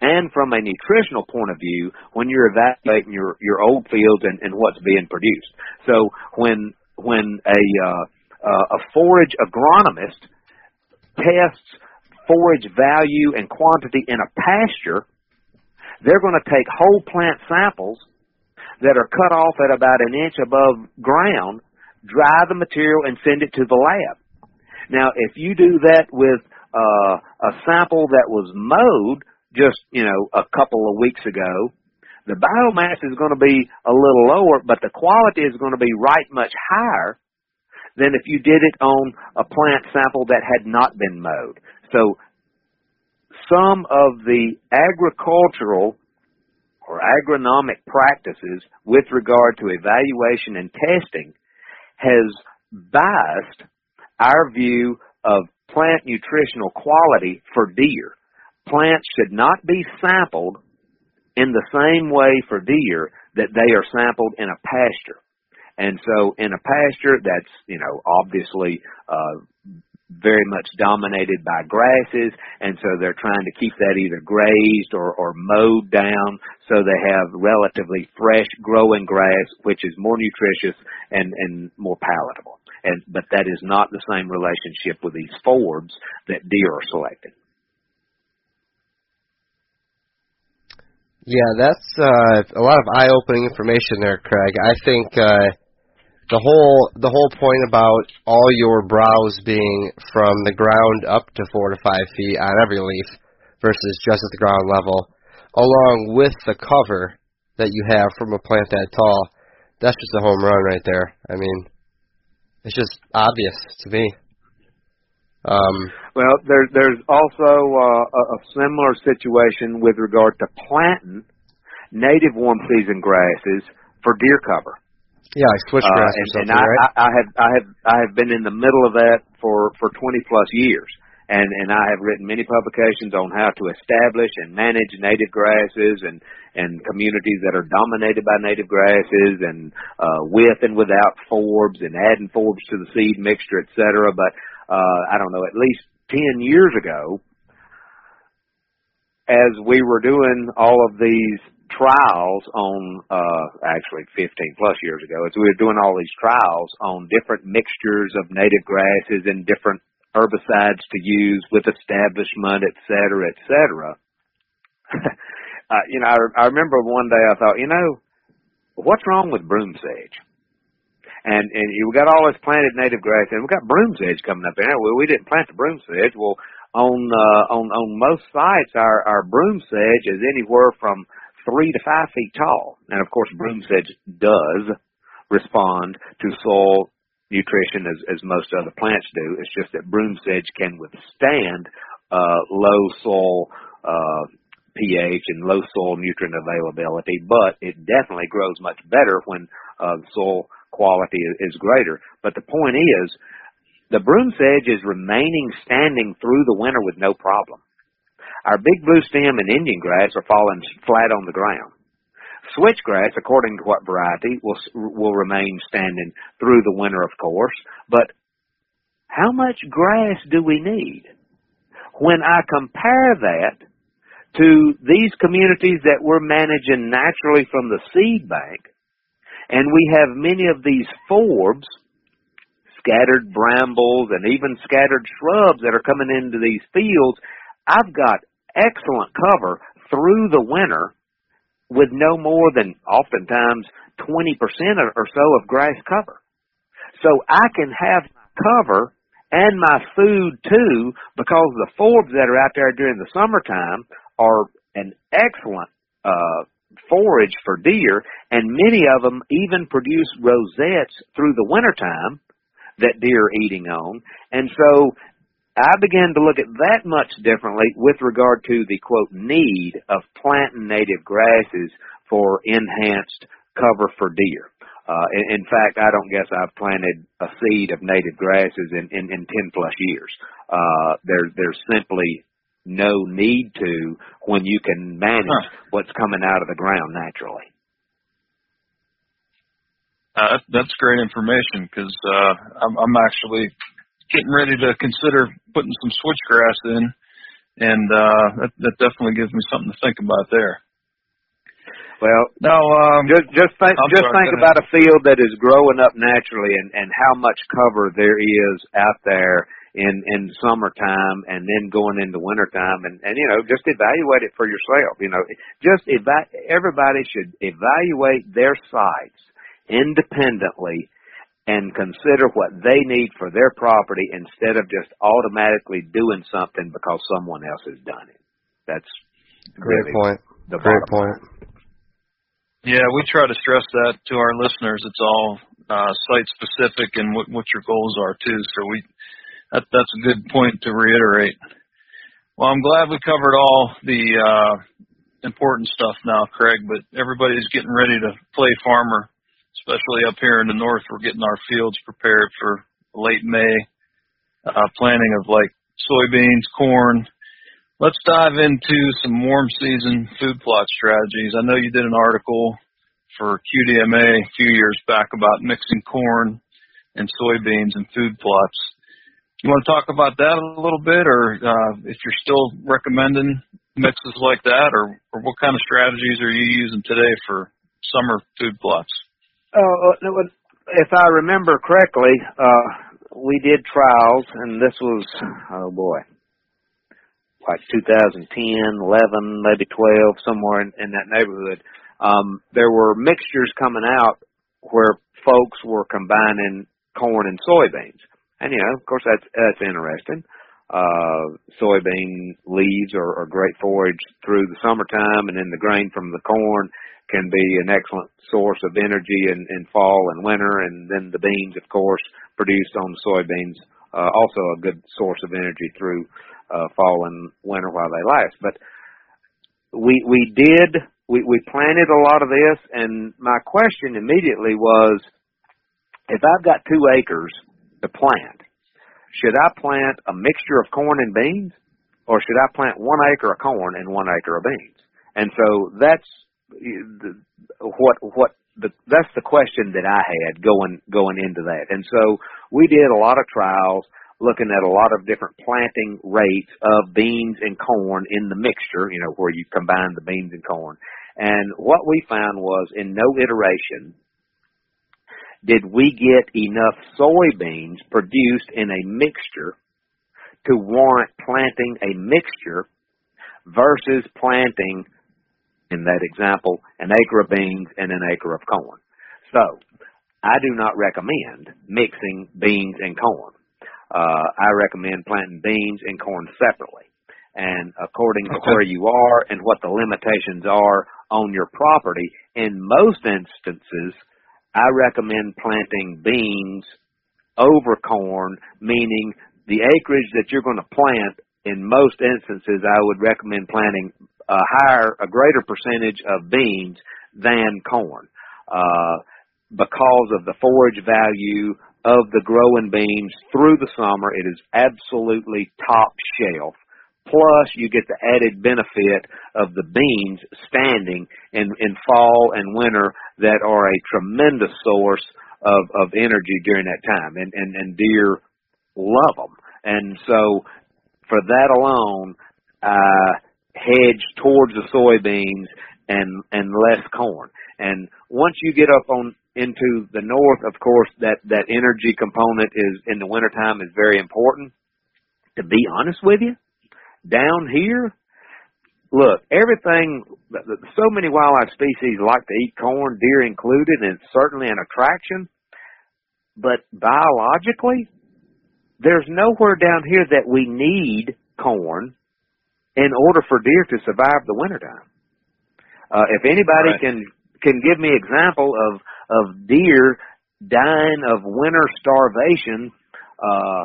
and from a nutritional point of view when you're evaluating your, your old fields and, and what's being produced. So when when a uh, uh, a forage agronomist tests forage value and quantity in a pasture, they're going to take whole plant samples that are cut off at about an inch above ground, dry the material, and send it to the lab. Now, if you do that with uh, a sample that was mowed just, you know, a couple of weeks ago, the biomass is going to be a little lower, but the quality is going to be right much higher than if you did it on a plant sample that had not been mowed. So some of the agricultural or agronomic practices with regard to evaluation and testing has biased our view of plant nutritional quality for deer. Plants should not be sampled in the same way for deer that they are sampled in a pasture. And so in a pasture that's, you know, obviously uh, very much dominated by grasses, and so they're trying to keep that either grazed or, or mowed down so they have relatively fresh growing grass, which is more nutritious and, and more palatable. And but that is not the same relationship with these forbs that deer are selecting. Yeah, that's uh, a lot of eye-opening information there, Craig. I think uh, the whole the whole point about all your browse being from the ground up to four to five feet on every leaf versus just at the ground level, along with the cover that you have from a plant that tall, that's just a home run right there. I mean, it's just obvious to me. Um, well, there's there's also uh, a, a similar situation with regard to planting native warm season grasses for deer cover. Yeah, like switchgrass uh, and, and I, right? I, I have I have I have been in the middle of that for for 20 plus years, and and I have written many publications on how to establish and manage native grasses and and communities that are dominated by native grasses and uh, with and without forbs and adding forbs to the seed mixture, et cetera. But uh, I don't know, at least 10 years ago, as we were doing all of these trials on uh actually 15 plus years ago as we were doing all these trials on different mixtures of native grasses and different herbicides to use with establishment et cetera et cetera. Uh, you know I, I remember one day I thought you know what's wrong with broom sedge and and we got all this planted native grass and we got broom sedge coming up in there. Well we didn't plant the broom sedge well on uh on on most sites our our broom sedge is anywhere from three to five feet tall. And of course, broom sedge does respond to soil nutrition as, as most other plants do. It's just that broom sedge can withstand uh, low soil uh, pH and low soil nutrient availability, but it definitely grows much better when uh, soil quality is greater. But the point is, the broom sedge is remaining standing through the winter with no problem. Our big blue stem and Indian grass are falling flat on the ground. Switchgrass, according to what variety, will will remain standing through the winter, of course. But how much grass do we need? When I compare that to these communities that we're managing naturally from the seed bank, and we have many of these forbs, scattered brambles, and even scattered shrubs that are coming into these fields, I've got excellent cover through the winter with no more than oftentimes 20% or so of grass cover. So I can have cover and my food too because the forbs that are out there during the summertime are an excellent uh, forage for deer and many of them even produce rosettes through the wintertime that deer are eating on. And so I began to look at that much differently with regard to the quote need of planting native grasses for enhanced cover for deer. Uh, in, in fact, I don't guess I've planted a seed of native grasses in, in, in 10 plus years. Uh, there, there's simply no need to when you can manage huh. what's coming out of the ground naturally. Uh, that's great information because uh, I'm, I'm actually getting ready to consider putting some switchgrass in, and uh, that, that definitely gives me something to think about there. Well, now um, just just think I'm just sorry, think about a field that is growing up naturally, and and how much cover there is out there in in summertime, and then going into wintertime, and and you know just evaluate it for yourself. You know, just eva- everybody should evaluate their sites independently and consider what they need for their property instead of just automatically doing something because someone else has done it. That's great really point. The great point. Yeah, we try to stress that to our listeners. It's all uh, site specific and what, what your goals are too. So we that, that's a good point to reiterate. Well, I'm glad we covered all the uh, important stuff now, Craig. But everybody's getting ready to play farmer especially up here in the north, we're getting our fields prepared for late May uh, planting of like soybeans, corn. Let's dive into some warm season food plot strategies. I know you did an article for QDMA a few years back about mixing corn and soybeans and food plots. You want to talk about that a little bit, or uh, if you're still recommending mixes like that, or, or what kind of strategies are you using today for summer food plots? Uh, if I remember correctly, uh, we did trials, and this was, oh boy, like 2010, 11, maybe 12, somewhere in, in that neighborhood. Um, there were mixtures coming out where folks were combining corn and soybeans. And, you know, of course, that's, that's interesting. Uh, soybean leaves are, are great forage through the summertime, and then the grain from the corn can be an excellent source of energy in, in fall and winter, and then the beans, of course, produced on soybeans, uh, also a good source of energy through uh, fall and winter while they last. But we we did we we planted a lot of this, and my question immediately was, if I've got two acres to plant, should I plant a mixture of corn and beans, or should I plant one acre of corn and one acre of beans? And so that's what what the that's the question that I had going going into that. And so we did a lot of trials looking at a lot of different planting rates of beans and corn in the mixture, you know, where you combine the beans and corn. And what we found was in no iteration did we get enough soybeans produced in a mixture to warrant planting a mixture versus planting, in that example, an acre of beans and an acre of corn. So, I do not recommend mixing beans and corn uh, I recommend planting beans and corn separately. And according to where you are and what the limitations are on your property, in most instances, I recommend planting beans over corn, meaning the acreage that you're going to plant, in most instances, I would recommend planting a higher, a greater percentage of beans than corn, uh, because of the forage value of the growing beans through the summer. It is absolutely top shelf. Plus, you get the added benefit of the beans standing in, in fall and winter that are a tremendous source of, of energy during that time. And, and, and deer love them. And so, for that alone, I hedge towards the soybeans and, and less corn. And once you get up on into the north, of course, that, that energy component is in the wintertime is very important. To be honest with you, down here, look, everything, so many wildlife species like to eat corn, deer included, and it's certainly an attraction. But biologically, there's nowhere down here that we need corn in order for deer to survive the wintertime. Uh, if anybody right. can can give me example of of deer dying of winter starvation, uh,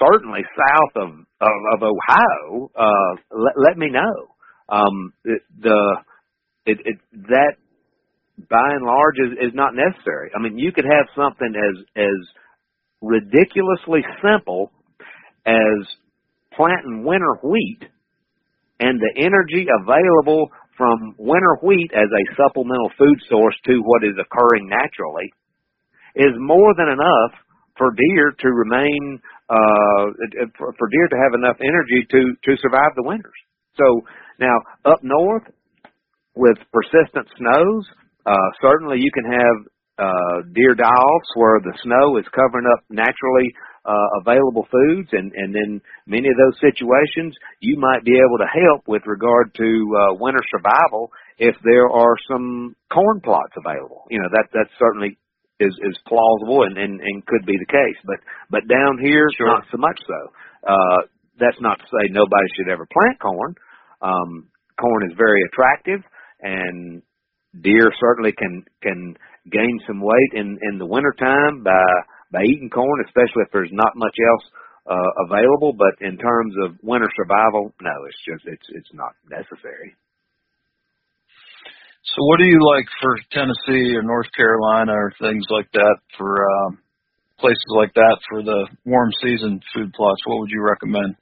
certainly south of of, of Ohio. Uh, let, let me know. Um, it, the it, it that by and large is, is not necessary. I mean, you could have something as as ridiculously simple as planting winter wheat and the energy available from winter wheat as a supplemental food source to what is occurring naturally is more than enough for deer to remain uh for, deer to have enough energy to to survive the winters. So now up north with persistent snows, uh certainly you can have uh deer die-offs where the snow is covering up naturally uh, available foods, and and then many of those situations you might be able to help with regard to uh, winter survival if there are some corn plots available. You know that that certainly is is plausible and and, and could be the case, but but down here sure. not so much so. Uh, that's not to say nobody should ever plant corn. Um, corn is very attractive, and deer certainly can can gain some weight in in the wintertime by by eating corn, especially if there's not much else uh, available. But in terms of winter survival, no, it's just it's it's not necessary. So, what do you like for Tennessee or North Carolina or things like that for um, places like that for the warm season food plots? What would you recommend?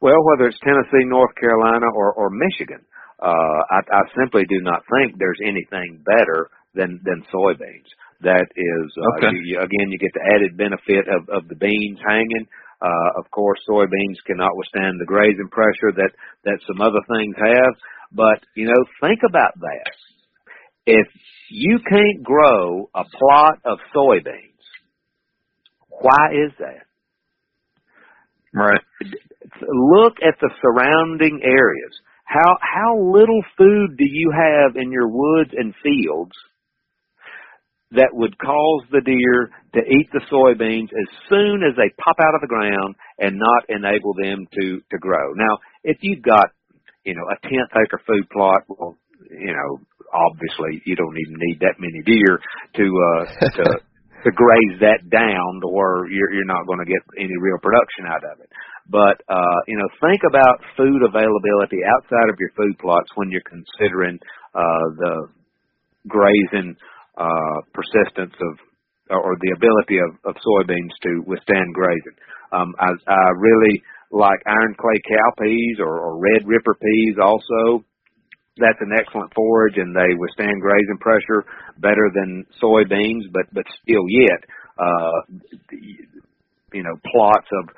Well, whether it's Tennessee, North Carolina, or or Michigan, uh, I, I simply do not think there's anything better than than soybeans. That is, uh, okay. you, again, you get the added benefit of, of the beans hanging. Uh, of course, soybeans cannot withstand the grazing pressure that, that some other things have. But, you know, think about that. If you can't grow a plot of soybeans, why is that? Right. Look at the surrounding areas. How how little food do you have in your woods and fields that would cause the deer to eat the soybeans as soon as they pop out of the ground and not enable them to to grow. Now, if you've got you know a tenth acre food plot, well, you know, obviously you don't even need that many deer to uh, to to graze that down to where you're you're not going to get any real production out of it. But uh, you know, think about food availability outside of your food plots when you're considering uh, the grazing uh, persistence of or the ability of, of soybeans to withstand grazing. Um, I, I really like iron clay cowpeas or, or red ripper peas also that's an excellent forage and they withstand grazing pressure better than soybeans, but but still yet, uh, you know, plots of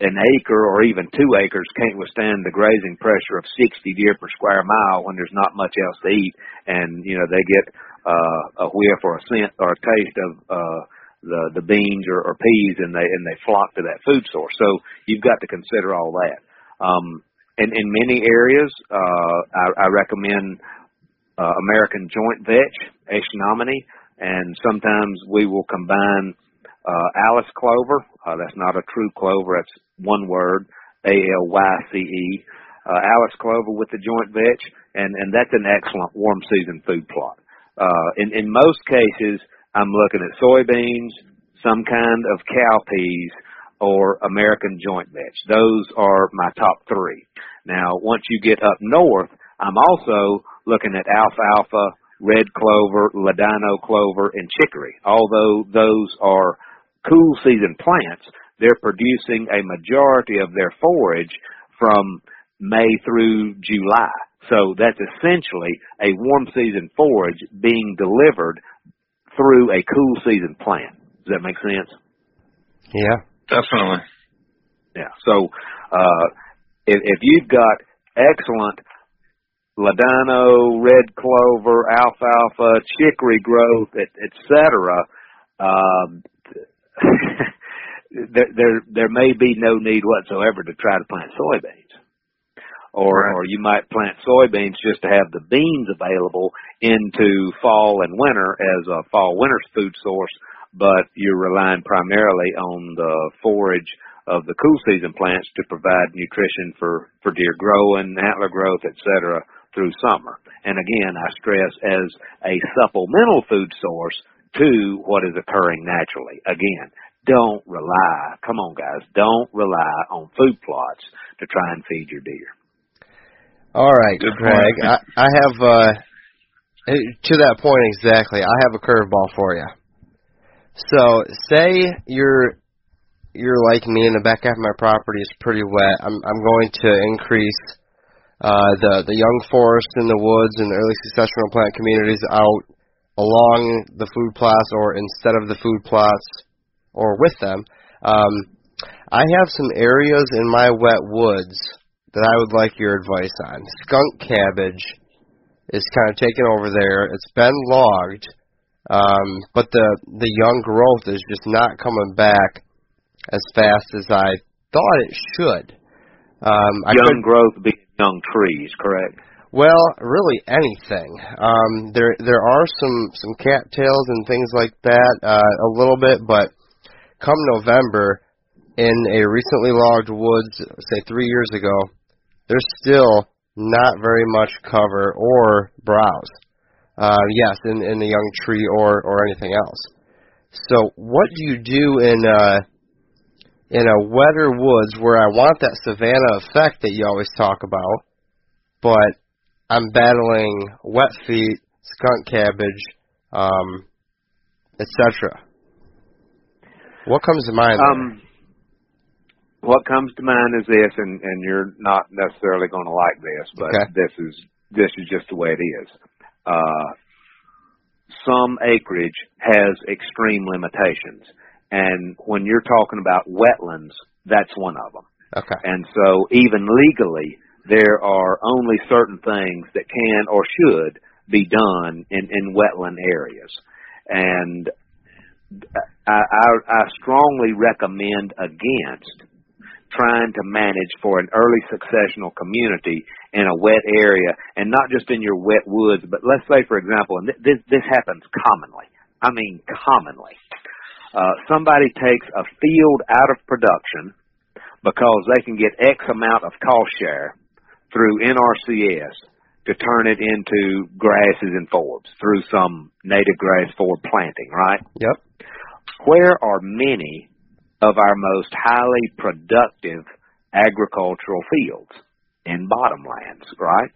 an acre or even two acres can't withstand the grazing pressure of 60 deer per square mile when there's not much else to eat, and you know they get uh, a whiff or a scent or a taste of uh, the the beans or, or peas, and they and they flock to that food source. So you've got to consider all that. Um, in, in many areas, uh, I, I recommend uh, American Joint Vetch, Aeschynomene, and sometimes we will combine uh, alyceclover. Uh, that's not a true clover. That's one word, A-L-Y-C-E. Uh, alyceclover with the joint vetch, and, and that's an excellent warm season food plot. Uh, in, in most cases, I'm looking at soybeans, some kind of cowpeas, or American joint vetch. Those are my top three. Now, once you get up north, I'm also looking at alfalfa, red clover, ladino clover, and chicory. Although those are cool season plants, they're producing a majority of their forage from May through July. So that's essentially a warm season forage being delivered through a cool season plant. Does that make sense? Yeah. Definitely. Yeah. So uh, if, if you've got excellent ladino, red clover, alfalfa, chicory growth, etc., um, there, there there may be no need whatsoever to try to plant soybeans. Or right. or you might plant soybeans just to have the beans available into fall and winter as a fall winter food source but you're relying primarily on the forage of the cool season plants to provide nutrition for, for deer growing, antler growth, etc. through summer. And again, I stress as a supplemental food source to what is occurring naturally. Again, don't rely, come on guys, don't rely on food plots to try and feed your deer. All right, Good point. I, I have uh, to that point exactly. I have a curveball for you. So, say you're you're like me, and the back half of my property is pretty wet. I'm I'm going to increase uh, the the young forest in the woods and the early successional plant communities out along the food plots, or instead of the food plots, or with them. Um, I have some areas in my wet woods that I would like your advice on. Skunk cabbage is kind of taken over there. It's been logged um, but the the young growth is just not coming back as fast as I thought it should. Um, I young could, growth being young trees, correct? well, really anything. Um, there there are some some cattails and things like that uh, a little bit, but come November, in a recently logged woods, say three years ago, there's still not very much cover or browse. Uh, yes, in, in the young tree or or anything else. So, what do you do in uh, in a wetter woods where I want that savanna effect that you always talk about, but I'm battling wet feet, skunk cabbage, um, etc. What comes to mind? Um, what comes to mind is this, and, and you're not necessarily going to like this, but Okay. this is this is just the way it is. Uh, some acreage has extreme limitations, and when you're talking about wetlands, that's one of them. okay. And so, even legally, there are only certain things that can or should be done in, in wetland areas. And I, I, I strongly recommend against trying to manage for an early successional community in a wet area, and not just in your wet woods, but let's say, for example, and this, this happens commonly. I mean, commonly. Uh, somebody takes a field out of production because they can get X amount of cost share through NRCS to turn it into grasses and forbs through some native grass forb planting, right? Yep. Where are many of our most highly productive agricultural fields? In bottomlands, right?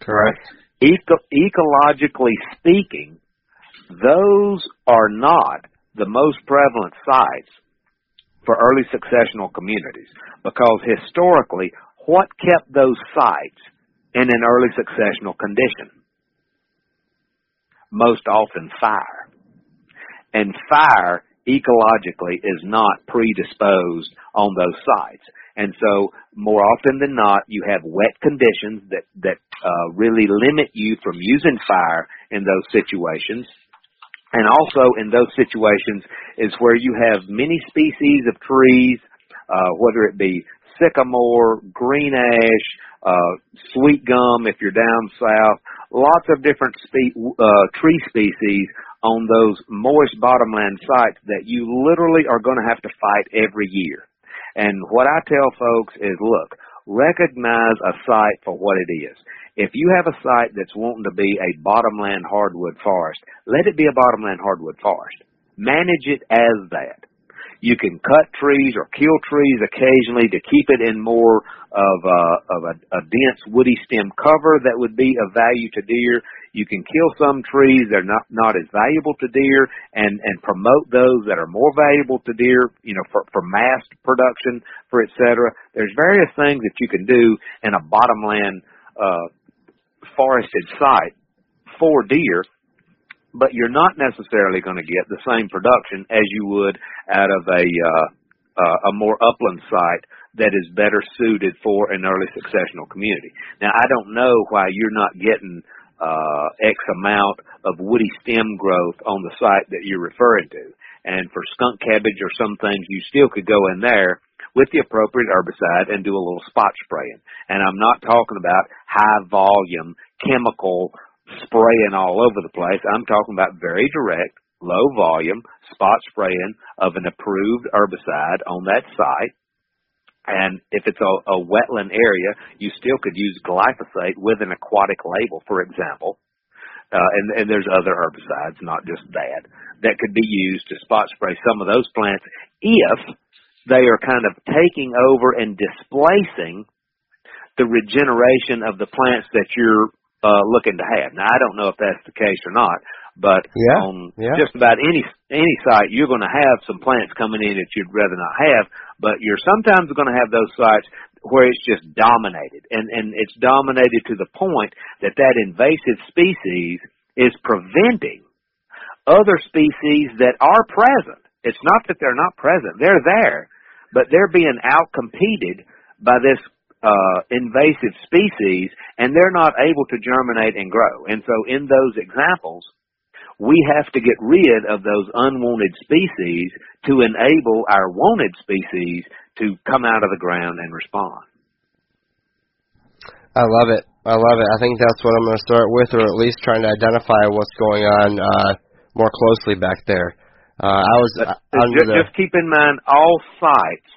Correct. Eco- ecologically speaking, those are not the most prevalent sites for early successional communities because historically, what kept those sites in an early successional condition? Most often fire. And fire ecologically is not predisposed on those sites. And so more often than not, you have wet conditions that, that uh, really limit you from using fire in those situations. And also in those situations is where you have many species of trees, uh, whether it be sycamore, green ash, uh, sweet gum if you're down south, lots of different spe- uh, tree species on those moist bottomland sites that you literally are going to have to fight every year. And what I tell folks is, look, recognize a site for what it is. If you have a site that's wanting to be a bottomland hardwood forest, let it be a bottomland hardwood forest. Manage it as that. You can cut trees or kill trees occasionally to keep it in more of a, of a, a dense woody stem cover that would be of value to deer. You can kill some trees that are not, not as valuable to deer and, and promote those that are more valuable to deer, you know, for, for mass production, for et cetera. There's various things that you can do in a bottomland, uh, forested site for deer but you're not necessarily going to get the same production as you would out of a uh, uh, a more upland site that is better suited for an early successional community. Now, I don't know why you're not getting uh, X amount of woody stem growth on the site that you're referring to. And for skunk cabbage or some things, you still could go in there with the appropriate herbicide and do a little spot spraying. And I'm not talking about high volume chemical spraying all over the place. I'm talking about very direct, low volume spot spraying of an approved herbicide on that site. And if it's a, a wetland area, you still could use glyphosate with an aquatic label, for example. Uh, and, and there's other herbicides, not just that, that could be used to spot spray some of those plants if they are kind of taking over and displacing the regeneration of the plants that you're uh, looking to have. Now, I don't know if that's the case or not, but yeah, on yeah. just about any any site, you're going to have some plants coming in that you'd rather not have. But you're sometimes going to have those sites where it's just dominated, and and it's dominated to the point that that invasive species is preventing other species that are present. It's not that they're not present; they're there, but they're being outcompeted by this uh, invasive species, and they're not able to germinate and grow. And so, in those examples, we have to get rid of those unwanted species to enable our wanted species to come out of the ground and respond. I love it. I love it. I think that's what I'm going to start with, or at least trying to identify what's going on uh, more closely back there. Uh, I was just, the... just keep in mind all sites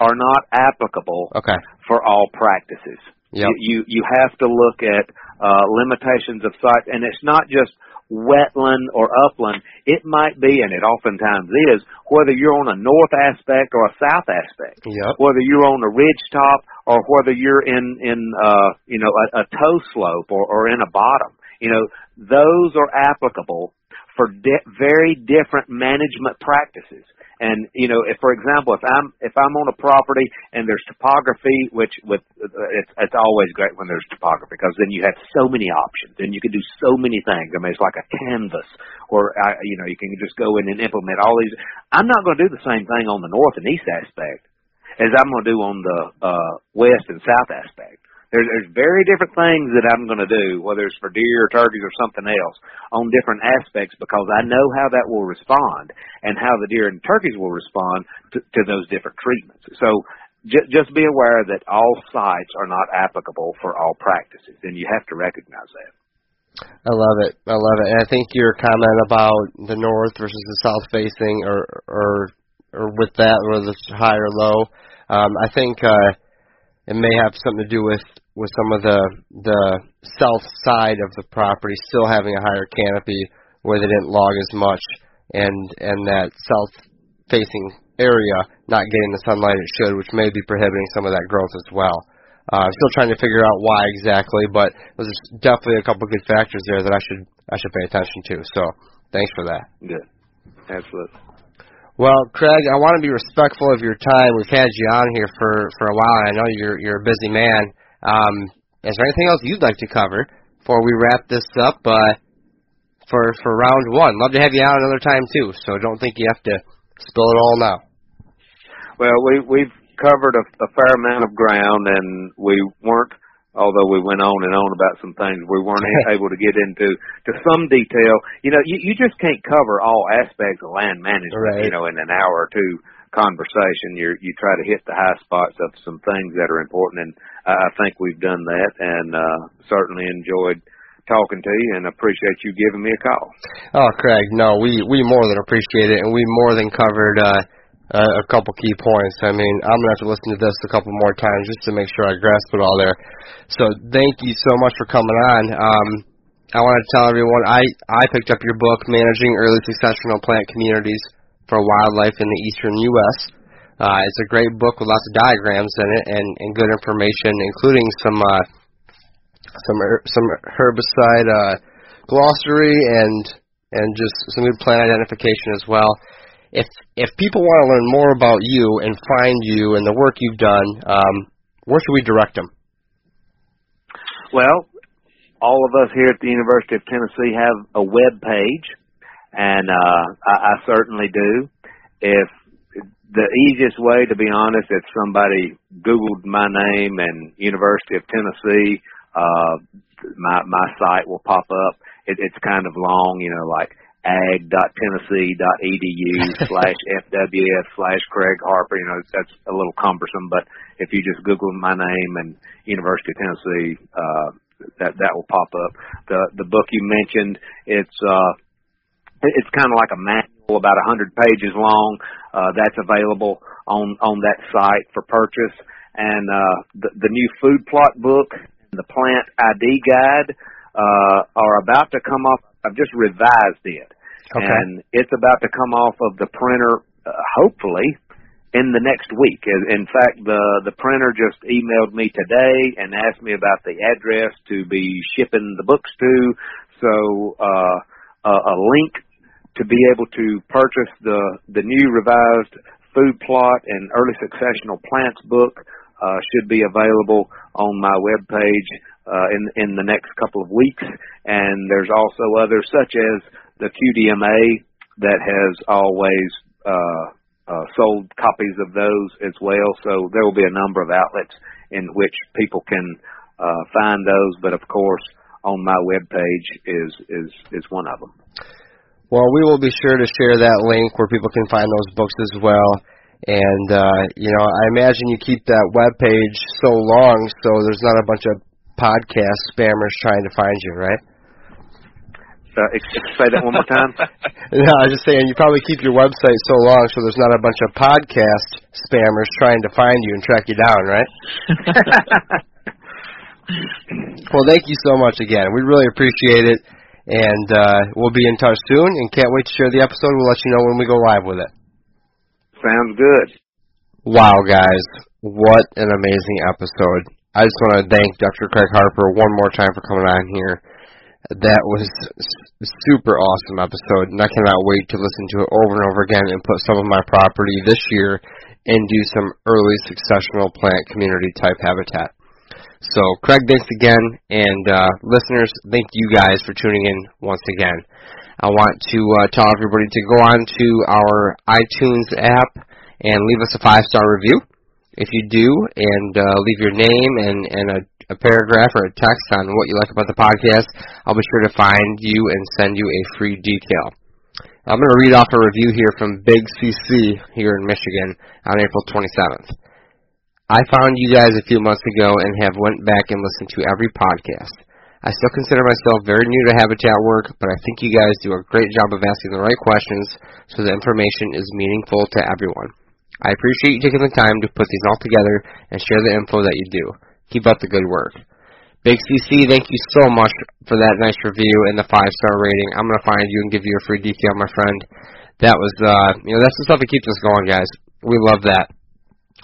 are not applicable okay. For all practices. Yep. You, you you have to look at uh, limitations of sites, and it's not just wetland or upland. It might be, and it oftentimes is, whether you're on a north aspect or a south aspect. Yep. Whether you're on a ridge top or whether you're in in uh, you know a, a toe slope or, or in a bottom. You know those are applicable for di- very different management practices. And you know, if for example, if I'm if I'm on a property and there's topography, which with it's it's always great when there's topography because then you have so many options and you can do so many things. I mean, it's like a canvas, or I, you know, you can just go in and implement all these. I'm not going to do the same thing on the north and east aspect as I'm going to do on the uh, west and south aspect. There's, there's very different things that I'm going to do, whether it's for deer or turkeys or something else, on different aspects because I know how that will respond and how the deer and turkeys will respond to, to those different treatments. So j- just be aware that all sites are not applicable for all practices, and you have to recognize that. I love it. I love it. And I think your comment about the north versus the south facing, or or or with that, whether it's high or low, um, I think uh, it may have something to do with with some of the the south side of the property still having a higher canopy where they didn't log as much, and and that south facing area not getting the sunlight it should, which may be prohibiting some of that growth as well. Uh, still trying to figure out why exactly, but there's definitely a couple good factors there that I should I should pay attention to. So thanks for that. Good, absolutely. Well, Craig, I want to be respectful of your time. We've had you on here for for a while, I know you're you're a busy man. Um, is there anything else you'd like to cover before we wrap this up? Uh, for for round one, love to have you on another time too. So don't think you have to spill it all now. Well, we we've covered a, a fair amount of ground, and we weren't although we went on and on about some things, we weren't able to get into to some detail. You know, you, you just can't cover all aspects of land management, right. you know, in an hour or two conversation. You you try to hit the high spots of some things that are important, and I think we've done that, and uh, certainly enjoyed talking to you and appreciate you giving me a call. Oh, Craig, no, we we more than appreciate it, and we more than covered. uh uh, a couple key points. I mean, I'm gonna have to listen to this a couple more times just to make sure I grasp it all there. So thank you so much for coming on. Um, I want to tell everyone I I picked up your book, Managing Early Successional Plant Communities for Wildlife in the Eastern U.S. Uh, it's a great book with lots of diagrams in it and, and good information, including some uh, some some herbicide uh, glossary and and just some good plant identification as well if if people want to learn more about you and find you and the work you've done, um, where should we direct them? Well, all of us here at the University of Tennessee have a web page, and uh, I, I certainly do. If the easiest way, to be honest, if somebody Googled my name and University of Tennessee, uh, my my site will pop up. It, it's kind of long, you know, like ag.tennessee.edu slash FWS slash Craig Harper. You know, that's a little cumbersome, but if you just Google my name and University of Tennessee, uh, that, that will pop up. The, the book you mentioned, it's, uh, it's kind of like a manual about a hundred pages long. Uh, that's available on, on that site for purchase. And, uh, the, the new food plot book, and the plant ID guide, uh, are about to come off I've just revised it, okay. and it's about to come off of the printer, uh, hopefully, in the next week. In fact, the the printer just emailed me today and asked me about the address to be shipping the books to. So uh, a, a link to be able to purchase the the new revised food plot and early successional plants book uh, should be available on my web page uh, in in the next couple of weeks. And there's also others such as the QDMA that has always uh, uh, sold copies of those as well. So there will be a number of outlets in which people can uh, find those. But of course, on my webpage is is is one of them. Well, we will be sure to share that link where people can find those books as well. And uh, you know, I imagine you keep that web page so long, so there's not a bunch of podcast spammers trying to find you, right? Uh, say that one more time. no, I was just saying you probably keep your website so long so there's not a bunch of podcast spammers trying to find you and track you down, right? well, thank you so much again. We really appreciate it, and uh, we'll be in touch soon. And can't wait to share the episode. We'll let you know when we go live with it. Sounds good. Wow, guys, what an amazing episode! I just want to thank Dr. Craig Harper one more time for coming on here. That was a super awesome episode, and I cannot wait to listen to it over and over again and put some of my property this year into some early successional plant community type habitat. So, Craig, thanks again, and uh, listeners, thank you guys for tuning in once again. I want to uh, tell everybody to go on to our iTunes app and leave us a five star review. If you do, and uh, leave your name and, and a, a paragraph or a text on what you like about the podcast, I'll be sure to find you and send you a free detail. I'm going to read off a review here from Big CC here in Michigan on April 27th. I found you guys a few months ago and have went back and listened to every podcast. I still consider myself very new to habitat work, but I think you guys do a great job of asking the right questions so the information is meaningful to everyone. I appreciate you taking the time to put these all together and share the info that you do. Keep up the good work. Big CC, thank you so much for that nice review and the five star rating. I'm gonna find you and give you a free decal, my friend. That was, uh, you know, that's the stuff that keeps us going, guys. We love that.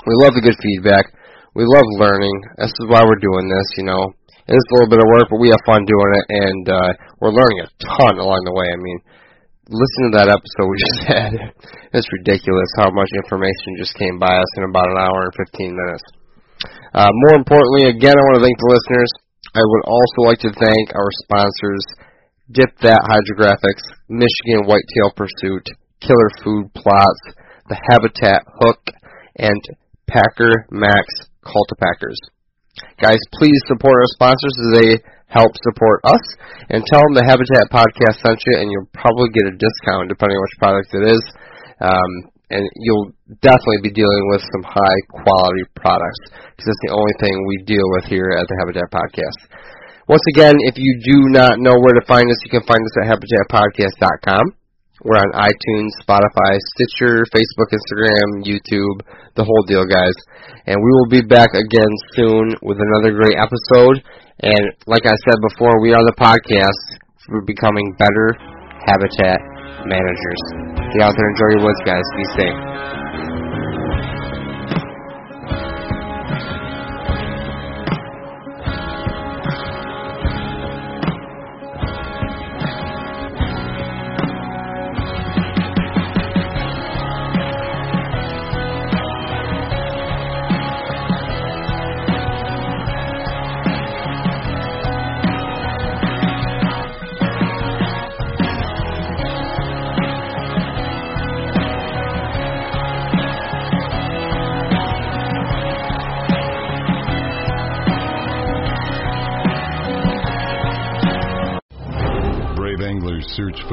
We love the good feedback. We love learning. This is why we're doing this, you know. It is a little bit of work, but we have fun doing it, and uh, we're learning a ton along the way. I mean, listen to that episode we just had. It's ridiculous how much information just came by us in about an hour and 15 minutes. Uh, more importantly, again, I want to thank the listeners. I would also like to thank our sponsors, Dip That Hydrographics, Michigan Whitetail Pursuit, Killer Food Plots, The Habitat Hook, and Packer Max Cultipackers. Guys, please support our sponsors as they help support us, and tell them the Habitat Podcast sent you, and you'll probably get a discount depending on which product it is. Um, and you'll definitely be dealing with some high quality products because that's the only thing we deal with here at the Habitat Podcast. Once again, if you do not know where to find us, you can find us at habitatpodcast.com. We're on iTunes, Spotify, Stitcher, Facebook, Instagram, YouTube, the whole deal, guys. And we will be back again soon with another great episode. And like I said before, we are the podcast for becoming better habitat managers. Get out there, enjoy your woods, guys. Be safe.